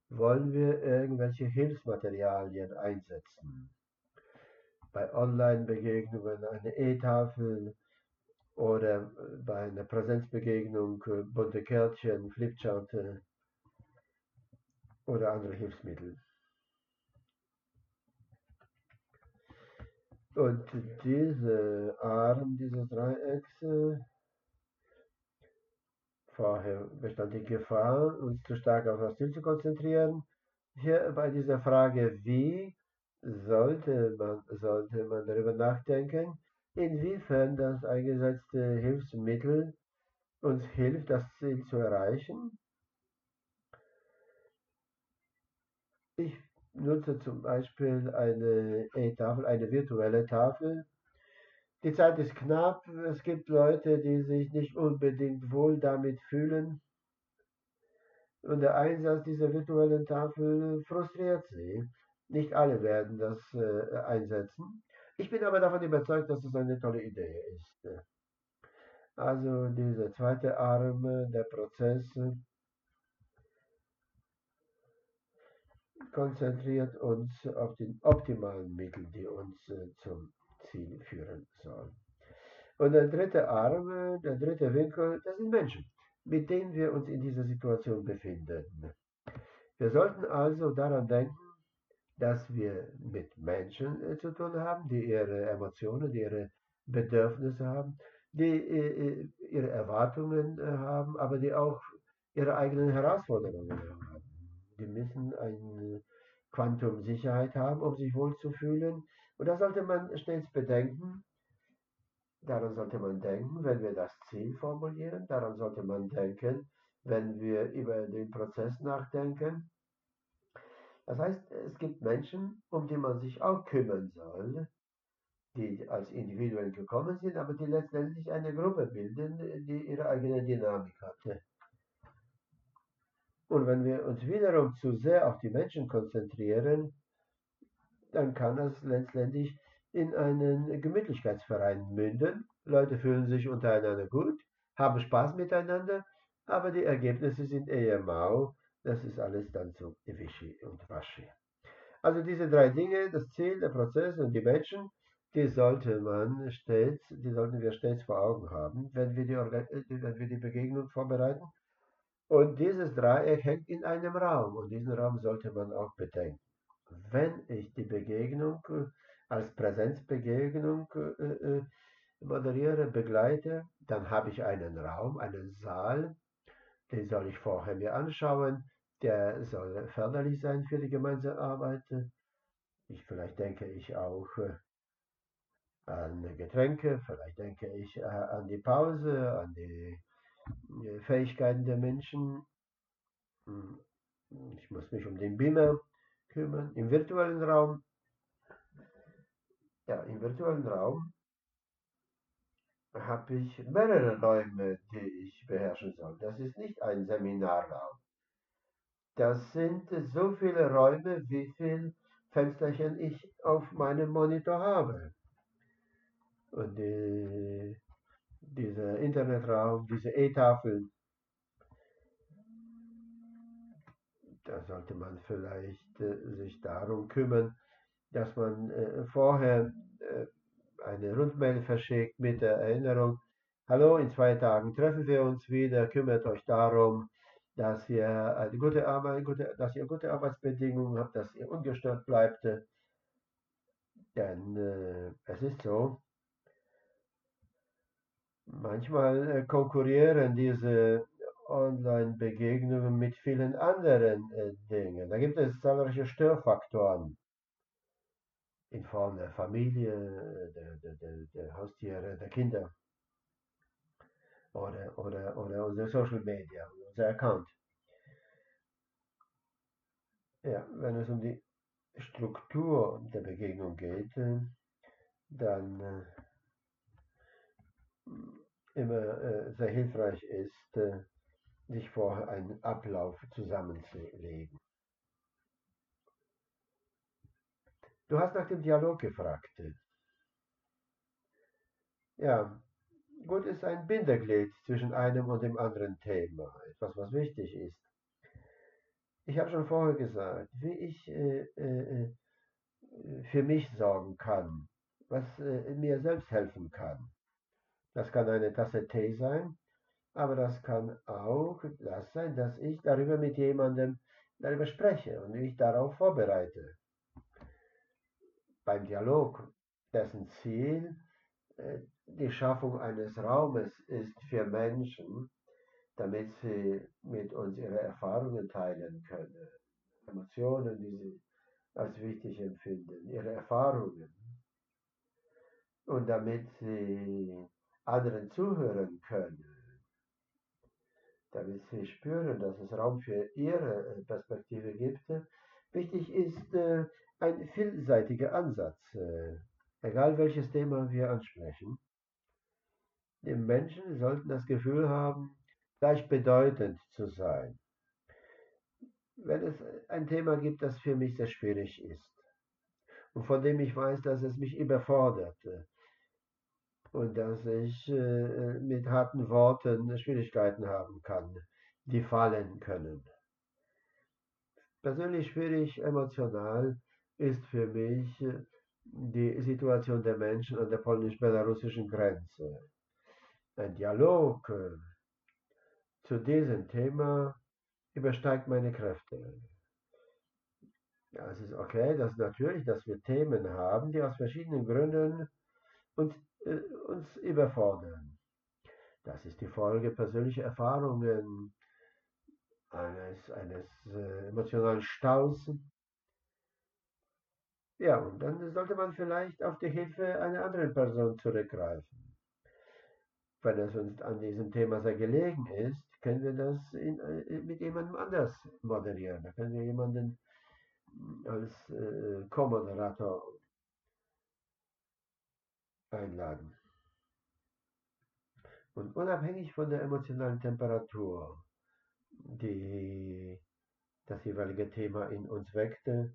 S1: Wollen wir irgendwelche Hilfsmaterialien einsetzen? Bei Online-Begegnungen eine E-Tafel oder bei einer Präsenzbegegnung äh, bunte Kärtchen, Flipchart oder andere Hilfsmittel. Und diese Arm dieses Dreiecks äh, Vorher bestand die Gefahr, uns zu stark auf das Ziel zu konzentrieren. Hier bei dieser Frage, wie sollte man, sollte man darüber nachdenken, inwiefern das eingesetzte Hilfsmittel uns hilft, das Ziel zu erreichen. Ich nutze zum Beispiel eine E-Tafel, eine virtuelle Tafel, die Zeit ist knapp. Es gibt Leute, die sich nicht unbedingt wohl damit fühlen. Und der Einsatz dieser virtuellen Tafel frustriert sie. Nicht alle werden das äh, einsetzen. Ich bin aber davon überzeugt, dass es eine tolle Idee ist. Also dieser zweite Arm, der Prozess, konzentriert uns auf die optimalen Mittel, die uns äh, zum Ziel führen soll. Und der dritte Arm, der dritte Winkel, das sind Menschen, mit denen wir uns in dieser Situation befinden. Wir sollten also daran denken, dass wir mit Menschen äh, zu tun haben, die ihre Emotionen, die ihre Bedürfnisse haben, die äh, ihre Erwartungen äh, haben, aber die auch ihre eigenen Herausforderungen haben. Die müssen ein Quantum Sicherheit haben, um sich wohlzufühlen. Und das sollte man stets bedenken. Daran sollte man denken, wenn wir das Ziel formulieren. Daran sollte man denken, wenn wir über den Prozess nachdenken. Das heißt, es gibt Menschen, um die man sich auch kümmern soll, die als Individuen gekommen sind, aber die letztendlich eine Gruppe bilden, die ihre eigene Dynamik hat. Und wenn wir uns wiederum zu sehr auf die Menschen konzentrieren, dann kann das letztendlich in einen Gemütlichkeitsverein münden. Leute fühlen sich untereinander gut, haben Spaß miteinander, aber die Ergebnisse sind eher mau. Das ist alles dann so wischi und waschi. Also diese drei Dinge, das Ziel, der Prozess und die Menschen, die sollte man stets, die sollten wir stets vor Augen haben, wenn wir die, wenn wir die Begegnung vorbereiten Und dieses Dreieck hängt in einem Raum und diesen Raum sollte man auch bedenken. Wenn ich die Begegnung äh, als Präsenzbegegnung äh, äh, moderiere, begleite, dann habe ich einen Raum, einen Saal, den soll ich vorher mir anschauen, der soll förderlich sein für die gemeinsame Arbeit. Ich, vielleicht denke ich auch an Getränke, vielleicht denke ich an die Pause, an die Fähigkeiten der Menschen. Hm, ich muss mich um den Beamer kümmern. Im virtuellen Raum, ja, im virtuellen Raum habe ich mehrere Räume, die ich beherrschen soll. Das ist nicht ein Seminarraum. Das sind so viele Räume, wie viele Fensterchen ich auf meinem Monitor habe. Und die dieser Internetraum, diese E-Tafeln. Da sollte man vielleicht äh, sich darum kümmern, dass man äh, vorher äh, eine Rundmail verschickt mit der Erinnerung, hallo, in zwei Tagen treffen wir uns wieder, kümmert euch darum, dass ihr eine gute Arbeit, gute, dass ihr gute Arbeitsbedingungen habt, dass ihr ungestört bleibt. Denn äh, es ist so, Manchmal konkurrieren diese Online-Begegnungen mit vielen anderen äh, Dingen. Da gibt es zahlreiche Störfaktoren in Form der Familie, der, der, der, der Haustiere, der Kinder oder, oder, oder unsere Social Media, unser Account. Ja, wenn es um die Struktur der Begegnung geht, äh, dann immer äh, sehr hilfreich ist, äh, sich vorher einen Ablauf zusammenzulegen. Du hast nach dem Dialog gefragt. Ja, gut ist ein Bindeglied zwischen einem und dem anderen Thema, etwas, was wichtig ist. Ich habe schon vorher gesagt, wie ich äh, äh, für mich sorgen kann, was äh, mir selbst helfen kann. Das kann eine Tasse Tee sein, aber das kann auch das sein, dass ich darüber mit jemandem darüber spreche und mich darauf vorbereite. Beim Dialog, dessen Ziel äh, die Schaffung eines Raumes ist für Menschen, damit sie mit uns ihre Erfahrungen teilen können, Emotionen, die sie als wichtig empfinden, ihre Erfahrungen. Und damit sie anderen zuhören können, damit sie spüren, dass es Raum für ihre äh, Perspektive gibt. Wichtig ist äh, ein vielseitiger Ansatz, äh, egal welches Thema wir ansprechen. Die Menschen sollten das Gefühl haben, gleichbedeutend zu sein. Wenn es ein Thema gibt, das für mich sehr schwierig ist und von dem ich weiß, dass es mich überfordert, und dass ich äh, mit harten Worten Schwierigkeiten haben kann, die fallen können. Persönlich schwierig emotional ist für mich äh, die Situation der Menschen an der polnisch-belarussischen Grenze. Ein Dialog äh, zu diesem Thema übersteigt meine Kräfte. Ja, es ist okay, dass natürlich, dass wir Themen haben, die aus verschiedenen Gründen uns äh, uns überfordern. Das ist die Folge persönlicher Erfahrungen, eines, eines äh, emotionalen Staus. Ja, und dann sollte man vielleicht auf die Hilfe einer anderen Person zurückgreifen. Wenn es uns an diesem Thema sehr gelegen ist, können wir das in, äh, mit jemandem anders moderieren. Da können wir jemanden als äh, Co-Moderator einladen. Und unabhängig von der emotionalen Temperatur, die das jeweilige Thema in uns weckte,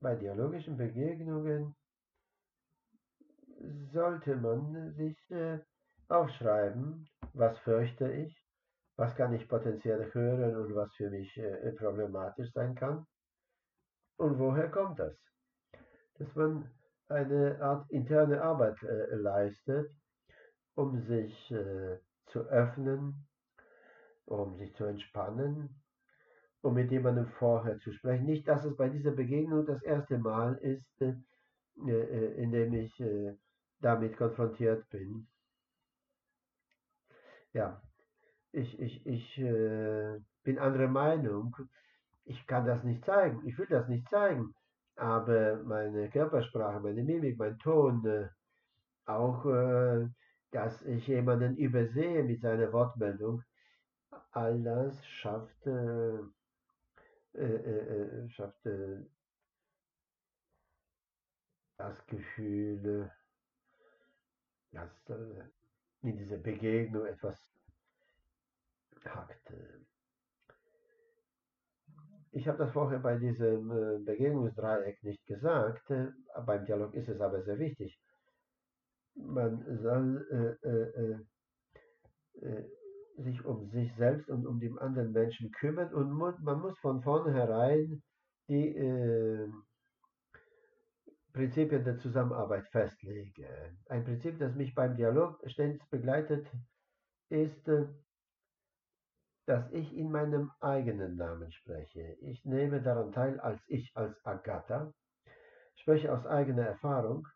S1: bei dialogischen Begegnungen sollte man sich äh, aufschreiben, was fürchte ich, was kann ich potenziell hören und was für mich äh, problematisch sein kann und woher kommt das. Dass man eine Art interne Arbeit äh, leistet, um sich äh, zu öffnen um sich zu entspannen, um mit jemandem vorher zu sprechen. Nicht, dass es bei dieser Begegnung das erste Mal ist, äh, äh in dem ich äh, damit konfrontiert bin. Ja, ich, ich, ich äh, bin anderer Meinung. Ich kann das nicht zeigen. Ich will das nicht zeigen. Aber meine Körpersprache, meine Mimik, mein Ton, äh, auch, äh, dass ich jemanden übersehe mit seiner Wortmeldung, all das schafft, äh, äh, schafft das Gefühl, dass in dieser Begegnung etwas hakt. Ich habe das vorher bei diesem äh, Begegnungsdreieck nicht gesagt, äh, beim Dialog ist es aber sehr wichtig. Man soll äh, äh, sich um sich selbst und um den anderen Menschen kümmern und man muss von vornherein die Prinzipien der Zusammenarbeit festlegen. Ein Prinzip, das mich beim Dialog ständig begleitet, ist dass ich in meinem eigenen Namen spreche. Ich nehme daran teil als ich, als Agatha, spreche aus eigener Erfahrung.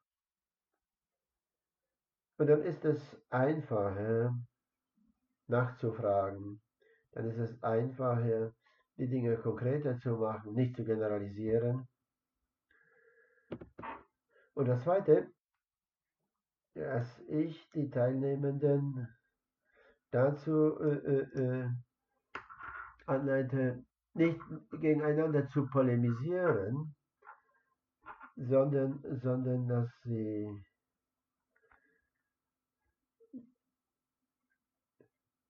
S1: Und dann ist es einfacher nachzufragen. Dann ist es einfacher, die Dinge konkreter zu machen, nicht zu generalisieren. Und das Zweite, dass ich die Teilnehmenden dazu äh, äh, äh anleite, nicht gegeneinander zu polemisieren, sondern, sondern dass sie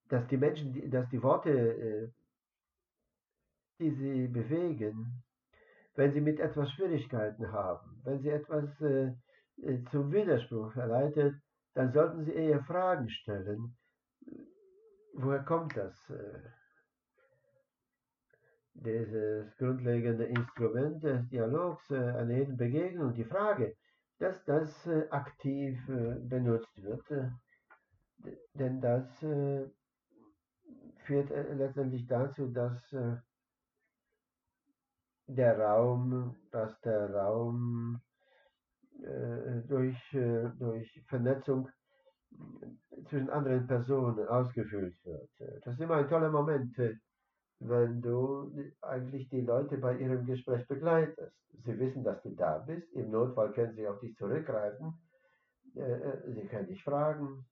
S1: dass die Menschen, dass die Worte, äh, die sie bewegen, wenn sie mit etwas Schwierigkeiten haben, wenn sie etwas äh, äh, zum Widerspruch verleitet, dann sollten sie eher Fragen stellen. Woher kommt das? Dieses grundlegende Instrument des Dialogs, äh, eine jeden Begegnung, die Frage, dass das äh, aktiv äh, benutzt wird, denn das führt letztendlich dazu, dass der Raum, dass der Raum durch, durch Vernetzung zwischen anderen Personen ausgefüllt wird. Das ist immer ein toller Moment wenn du eigentlich die Leute bei ihrem Gespräch begleitest. Sie wissen, dass du da bist. Im Notfall können sie auf dich zurückgreifen. Äh, äh, sie können dich fragen.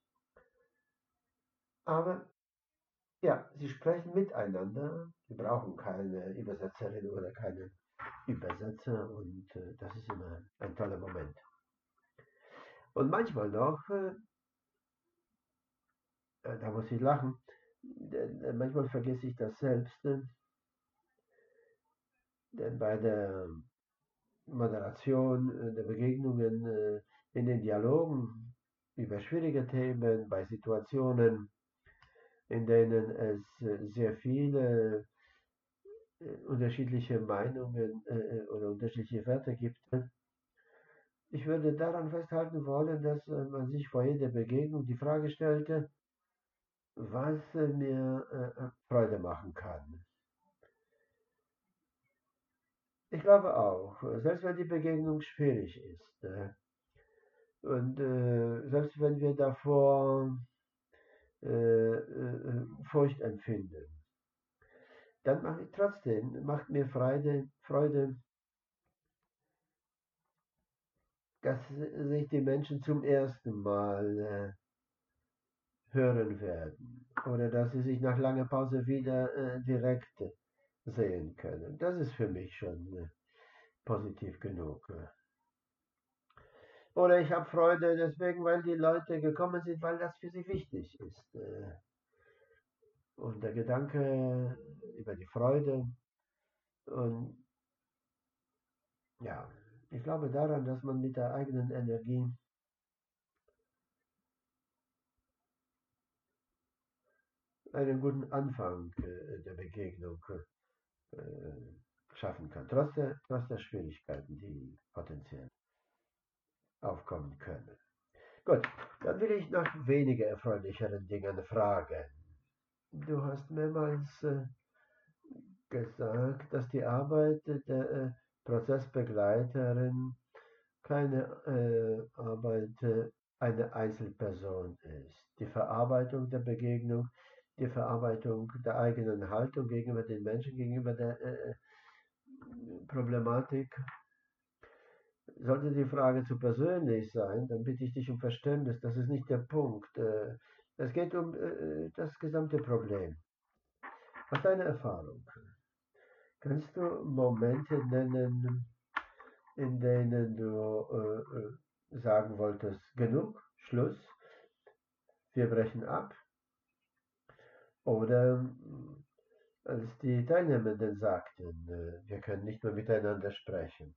S1: Aber ja, sie sprechen miteinander. Sie brauchen keine Übersetzerin oder keine Übersetzer und äh, das ist immer ein toller Moment. Und manchmal noch, da muss ich lachen, manchmal vergesse ich das selbst, ne? denn bei der Moderation äh, der Begegnungen äh, in den Dialogen über schwierige Themen, bei Situationen, in denen es äh, sehr viele unterschiedliche Meinungen oder unterschiedliche Werte gibt. Ich würde daran festhalten wollen, dass man sich vor jeder Begegnung die Frage stellte, was mir äh, äh, Freude machen kann. Ich glaube auch, selbst wenn die Begegnung schwierig ist äh, und selbst wenn wir davor Furcht empfinden, dann mache ich trotzdem, macht mir Freude, Freude, dass sich die Menschen zum ersten Mal hören werden oder dass sie sich nach langer Pause wieder äh, direkt sehen können. Das ist für mich schon äh, positiv genug. Oder ich habe Freude deswegen, weil die Leute gekommen sind, weil das für sie wichtig ist. Äh. Und der Gedanke über die Freude und ja, ich glaube daran, dass man mit der eigenen Energie einen guten Anfang äh, der Begegnung äh, schaffen kann, trotz der, trotz der Schwierigkeiten, die potenziell aufkommen können. Gut, dann will ich nach weniger erfreulicheren Dingen fragen. du hast mehrmals äh, gesagt, dass die Arbeit der äh, Prozessbegleiterin keine äh, Arbeit äh, einer Einzelperson ist. Die Verarbeitung der Begegnung, die Verarbeitung der eigenen Haltung gegenüber den Menschen, gegenüber der äh, Problematik. Sollte die Frage zu persönlich sein, dann bitte ich dich um Verständnis. Das ist nicht der Punkt. Äh, es geht um äh, das gesamte Problem. Aus deiner Erfahrung, kannst du Momente nennen, in denen du äh, äh, sagen wolltest, genug, Schluss, wir brechen ab? Oder als die Teilnehmenden sagten, äh, wir können nicht mehr miteinander sprechen.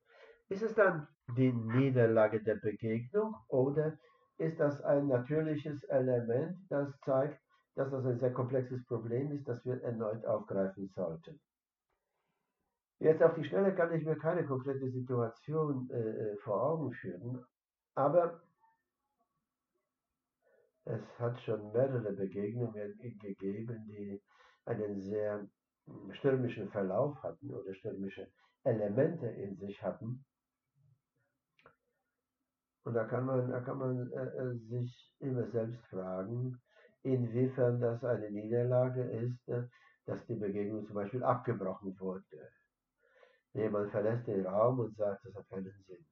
S1: Ist es dann die Niederlage der Begegnung oder ist das ein natürliches Element, das zeigt, dass das ein sehr komplexes Problem ist, das wir erneut aufgreifen sollten? Jetzt auf die Schnelle kann ich mir keine konkrete Situation äh, äh vor Augen führen, aber es hat schon mehrere Begegnungen gegeben, die einen sehr hm, stürmischen Verlauf hatten oder stürmische Elemente in sich hatten. Und da kann man, da kann man äh, äh, sich immer selbst fragen, inwiefern das eine Niederlage ist, äh, dass die Begegnung zum Beispiel abgebrochen wurde. Jemand verlässt den Raum und sagt, das hat keinen Sinn.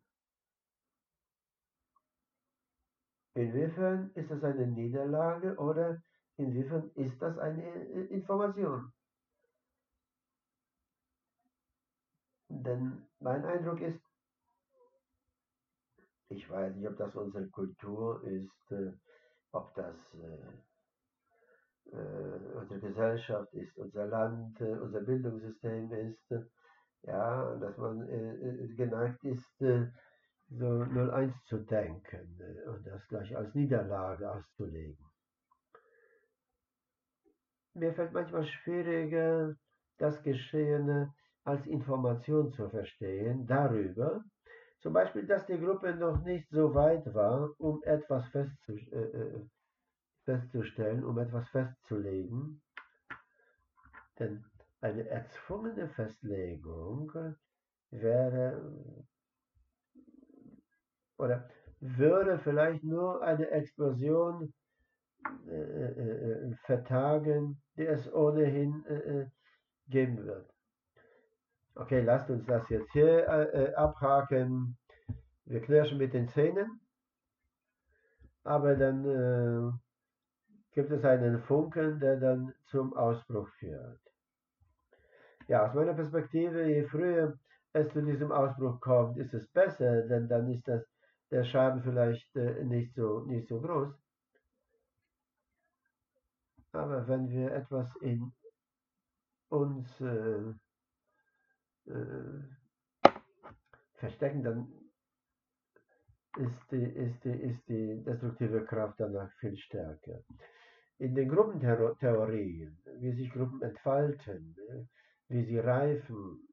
S1: Inwiefern ist das eine Niederlage oder inwiefern ist das eine äh, Information? Denn mein Eindruck ist, ich weiß nicht, ob das unsere Kultur ist, äh, ob das äh, unsere Gesellschaft ist, unser Land, unser Bildungssystem ist, ja, dass man geneigt ist, 0-1 zu denken und das gleich als Niederlage auszulegen. Mir fällt manchmal schwieriger, das Geschehene als Information zu verstehen darüber, zum Beispiel, dass die Gruppe noch nicht so weit war, um etwas festzu äh, festzustellen, um etwas festzulegen. Denn eine erzwungene Festlegung wäre oder würde vielleicht nur eine Explosion äh, äh, äh, vertagen, die es ohnehin äh, äh, geben wird. Okay, lasst uns das jetzt hier äh, abhaken. Wir knirschen mit den Zähnen, aber dann gibt es einen Funken, der dann zum Ausbruch führt. Ja, aus meiner Perspektive, je früher es zu diesem Ausbruch kommt, ist es besser, denn dann ist das der Schaden vielleicht äh, nicht, so, nicht so groß. Aber wenn wir etwas in uns äh, äh, verstecken, dann ist die, ist, die, ist die destruktive Kraft danach viel stärker. In den Gruppentheorien, wie sich Gruppen entfalten, äh, wie sie reifen,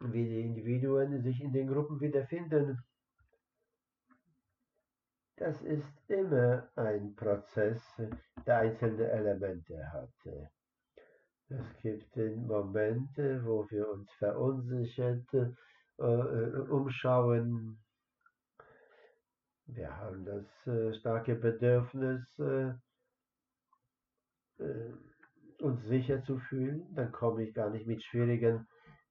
S1: wie die Individuen sich in den Gruppen wiederfinden. Das ist immer ein Prozess, der einzelne Elemente hat. Es gibt Momente, wo wir uns verunsichert äh, umschauen. Wir haben das äh, starke Bedürfnis, äh, äh uns sicher zu fühlen. Dann komme ich gar nicht mit schwierigen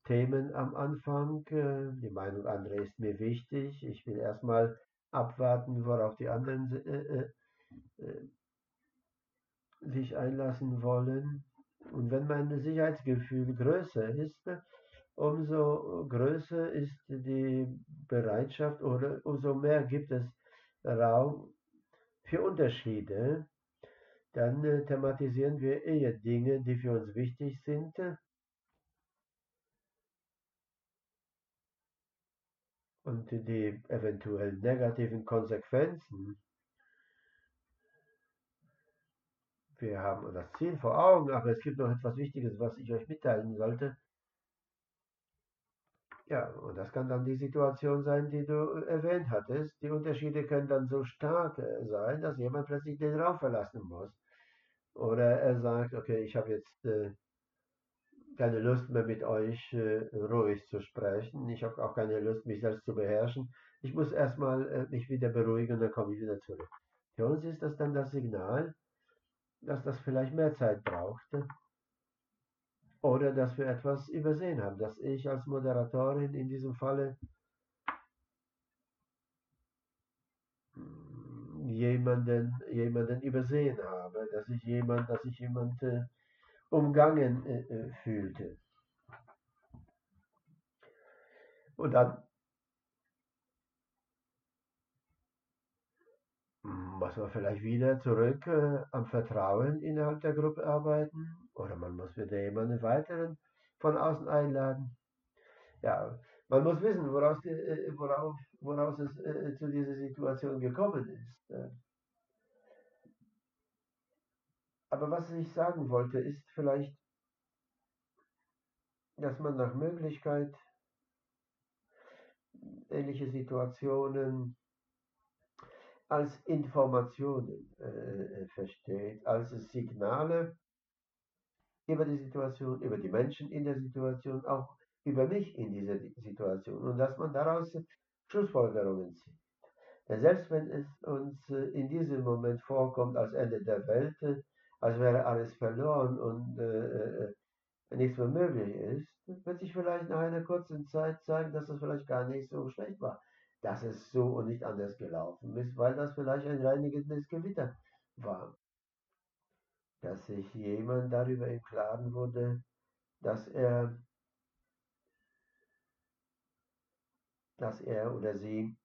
S1: Themen am Anfang. Äh, die Meinung anderer ist mir wichtig. Ich will erstmal abwarten, worauf die anderen äh, äh, äh, sich einlassen wollen. Und wenn mein Sicherheitsgefühl größer ist, umso größer ist die Bereitschaft oder umso mehr gibt es Raum für Unterschiede. Dann äh, thematisieren wir eher Dinge, die für uns wichtig sind und die eventuell negativen Konsequenzen. Wir haben das Ziel vor Augen, aber es gibt noch etwas Wichtiges, was ich euch mitteilen sollte. Ja, und das kann dann die Situation sein, die du erwähnt hattest. Die Unterschiede können dann so stark äh, sein, dass jemand plötzlich den Raum verlassen muss. Oder er sagt, okay, ich habe jetzt äh, keine Lust mehr mit euch äh, ruhig zu sprechen. Ich habe auch keine Lust, mich selbst zu beherrschen. Ich muss erstmal äh, mich wieder beruhigen und dann komme ich wieder zurück. Für uns ist das dann das Signal, dass das vielleicht mehr Zeit braucht oder dass wir etwas übersehen haben, dass ich als Moderatorin in diesem Falle jemanden, jemanden übersehen habe, dass ich jemand, dass ich jemand äh, umgangen äh, äh fühlte. Und dann muss man vielleicht wieder zurück äh, am Vertrauen innerhalb der Gruppe arbeiten oder man muss wieder jemanden weiteren von außen einladen. Ja, man muss wissen, woraus, die, äh, worauf, woraus es äh, zu dieser Situation gekommen ist. Äh. Aber was ich sagen wollte, ist vielleicht, dass man nach Möglichkeit ähnliche Situationen als Informationen äh, versteht, als Signale über die Situation, über die Menschen in der Situation, auch über mich in dieser Situation und dass man daraus Schlussfolgerungen zieht. Denn selbst wenn es uns äh, in diesem Moment vorkommt als Ende der Welt, äh, als wäre alles verloren und äh, äh, nichts mehr möglich ist, wird sich vielleicht nach einer kurzen Zeit zeigen, dass es vielleicht gar nicht so schlecht war dass es so und nicht anders gelaufen ist, weil das vielleicht ein reinigendes Gewitter war. Dass sich jemand darüber im Klaren wurde, dass er, dass er oder sie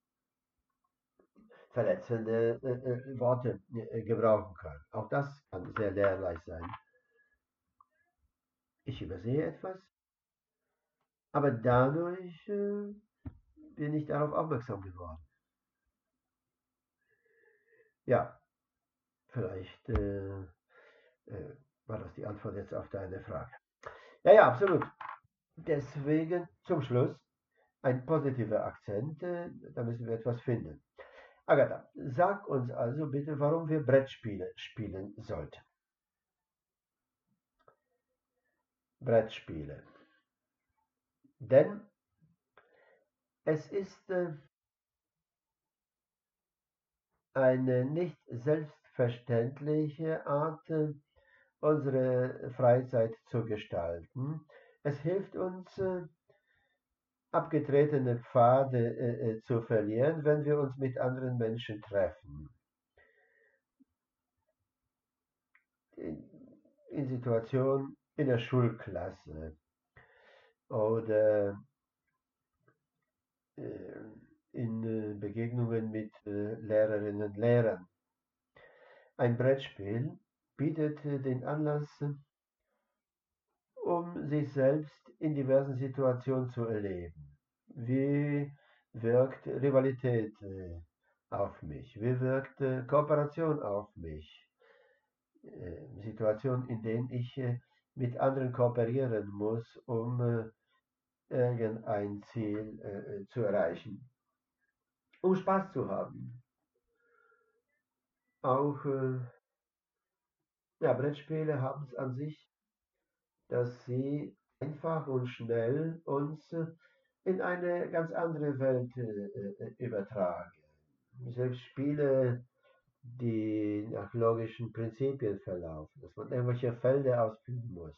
S1: verletzende äh, äh, Worte äh, gebrauchen kann. Auch das kann sehr lehrreich sein. Ich übersehe etwas, aber dadurch äh, bin ich darauf aufmerksam geworden. Ja, vielleicht äh, äh, war das die Antwort jetzt auf deine Frage. Ja, ja, absolut. Deswegen zum Schluss ein positiver Akzent, da müssen wir etwas finden. Agatha, sag uns also bitte, warum wir Brettspiele spielen sollten. Brettspiele. Denn es ist äh, eine nicht selbstverständliche Art, äh, unsere Freizeit zu gestalten. Es hilft uns, äh, abgetretene Pfade zu verlieren, wenn wir uns mit anderen Menschen treffen. In Situationen in der Schulklasse oder äh, in äh, Begegnungen mit äh, Lehrerinnen und Lehrern. Ein Brettspiel bietet den Anlass, sich selbst in diversen Situationen zu erleben. Wie wirkt Rivalität auf mich? Wie wirkt Kooperation auf mich? Situationen, in denen ich mit anderen kooperieren muss, um irgendein Ziel äh, zu erreichen, um Spaß zu haben. Auch äh, ja, Brettspiele haben es an sich, dass sie einfach und schnell uns in eine ganz andere Welt äh, übertragen. Selbst Spiele, die nach logischen Prinzipien verlaufen, dass man irgendwelche Felder ausfüllen muss.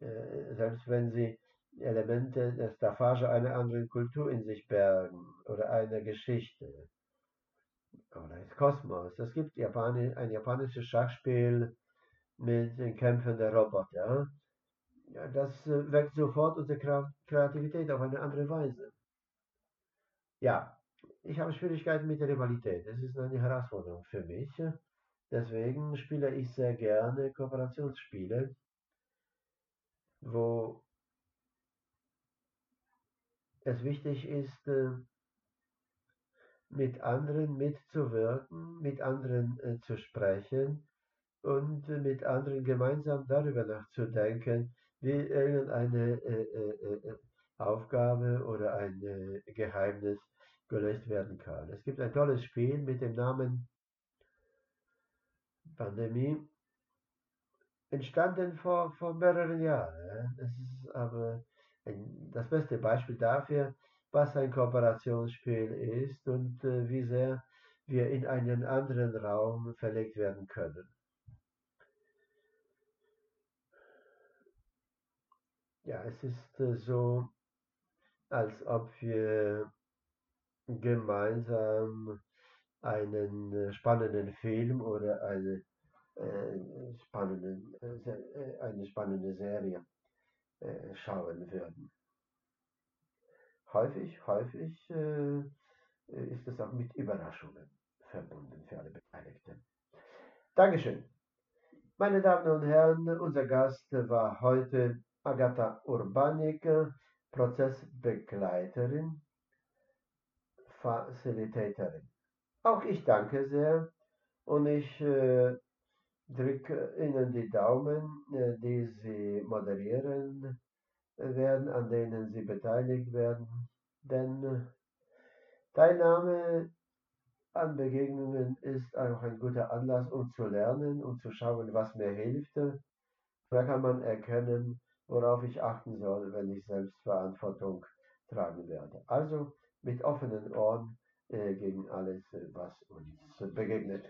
S1: Äh, selbst wenn sie Elemente der Staffage einer anderen Kultur in sich bergen oder einer Geschichte oder des Kosmos. Es gibt Japani ein japanisches Schachspiel mit den Kämpfen der Roboter. Das äh, weckt sofort unsere Kreativität auf eine andere Weise. Ja, ich habe Schwierigkeiten mit der Rivalität. Es ist eine Herausforderung für mich. Deswegen spiele ich sehr gerne Kooperationsspiele, wo es wichtig ist, äh, mit anderen mitzuwirken, mit anderen äh, zu sprechen und äh, mit anderen gemeinsam darüber nachzudenken, wie irgendeine Aufgabe oder ein äh, Geheimnis gelöst werden kann. Es gibt ein tolles Spiel mit dem Namen Pandemie, entstanden vor, vor mehreren Jahren. Es ist aber ein, das beste Beispiel dafür, was ein Kooperationsspiel ist und äh, wie sehr wir in einen anderen Raum verlegt werden können. Ja, es ist äh, so, als ob wir gemeinsam einen äh, spannenden Film oder eine, äh, spannenden, äh, äh eine spannende Serie äh, schauen würden. Häufig, häufig äh, ist es auch mit Überraschungen verbunden für alle Beteiligten. Dankeschön. Meine Damen und Herren, unser Gast war heute Agatha Urbanik, Prozessbegleiterin, Facilitatorin. Auch ich danke sehr und ich äh, drücke Ihnen die Daumen, äh, die Sie moderieren werden, an denen Sie beteiligt werden. Denn Teilnahme an Begegnungen ist auch ein guter Anlass, um zu lernen und zu schauen, was mir hilft. Da kann man erkennen, worauf ich achten soll, wenn ich selbst Verantwortung tragen werde. Also mit offenen Ohren äh, gegen alles, äh, was uns begegnet.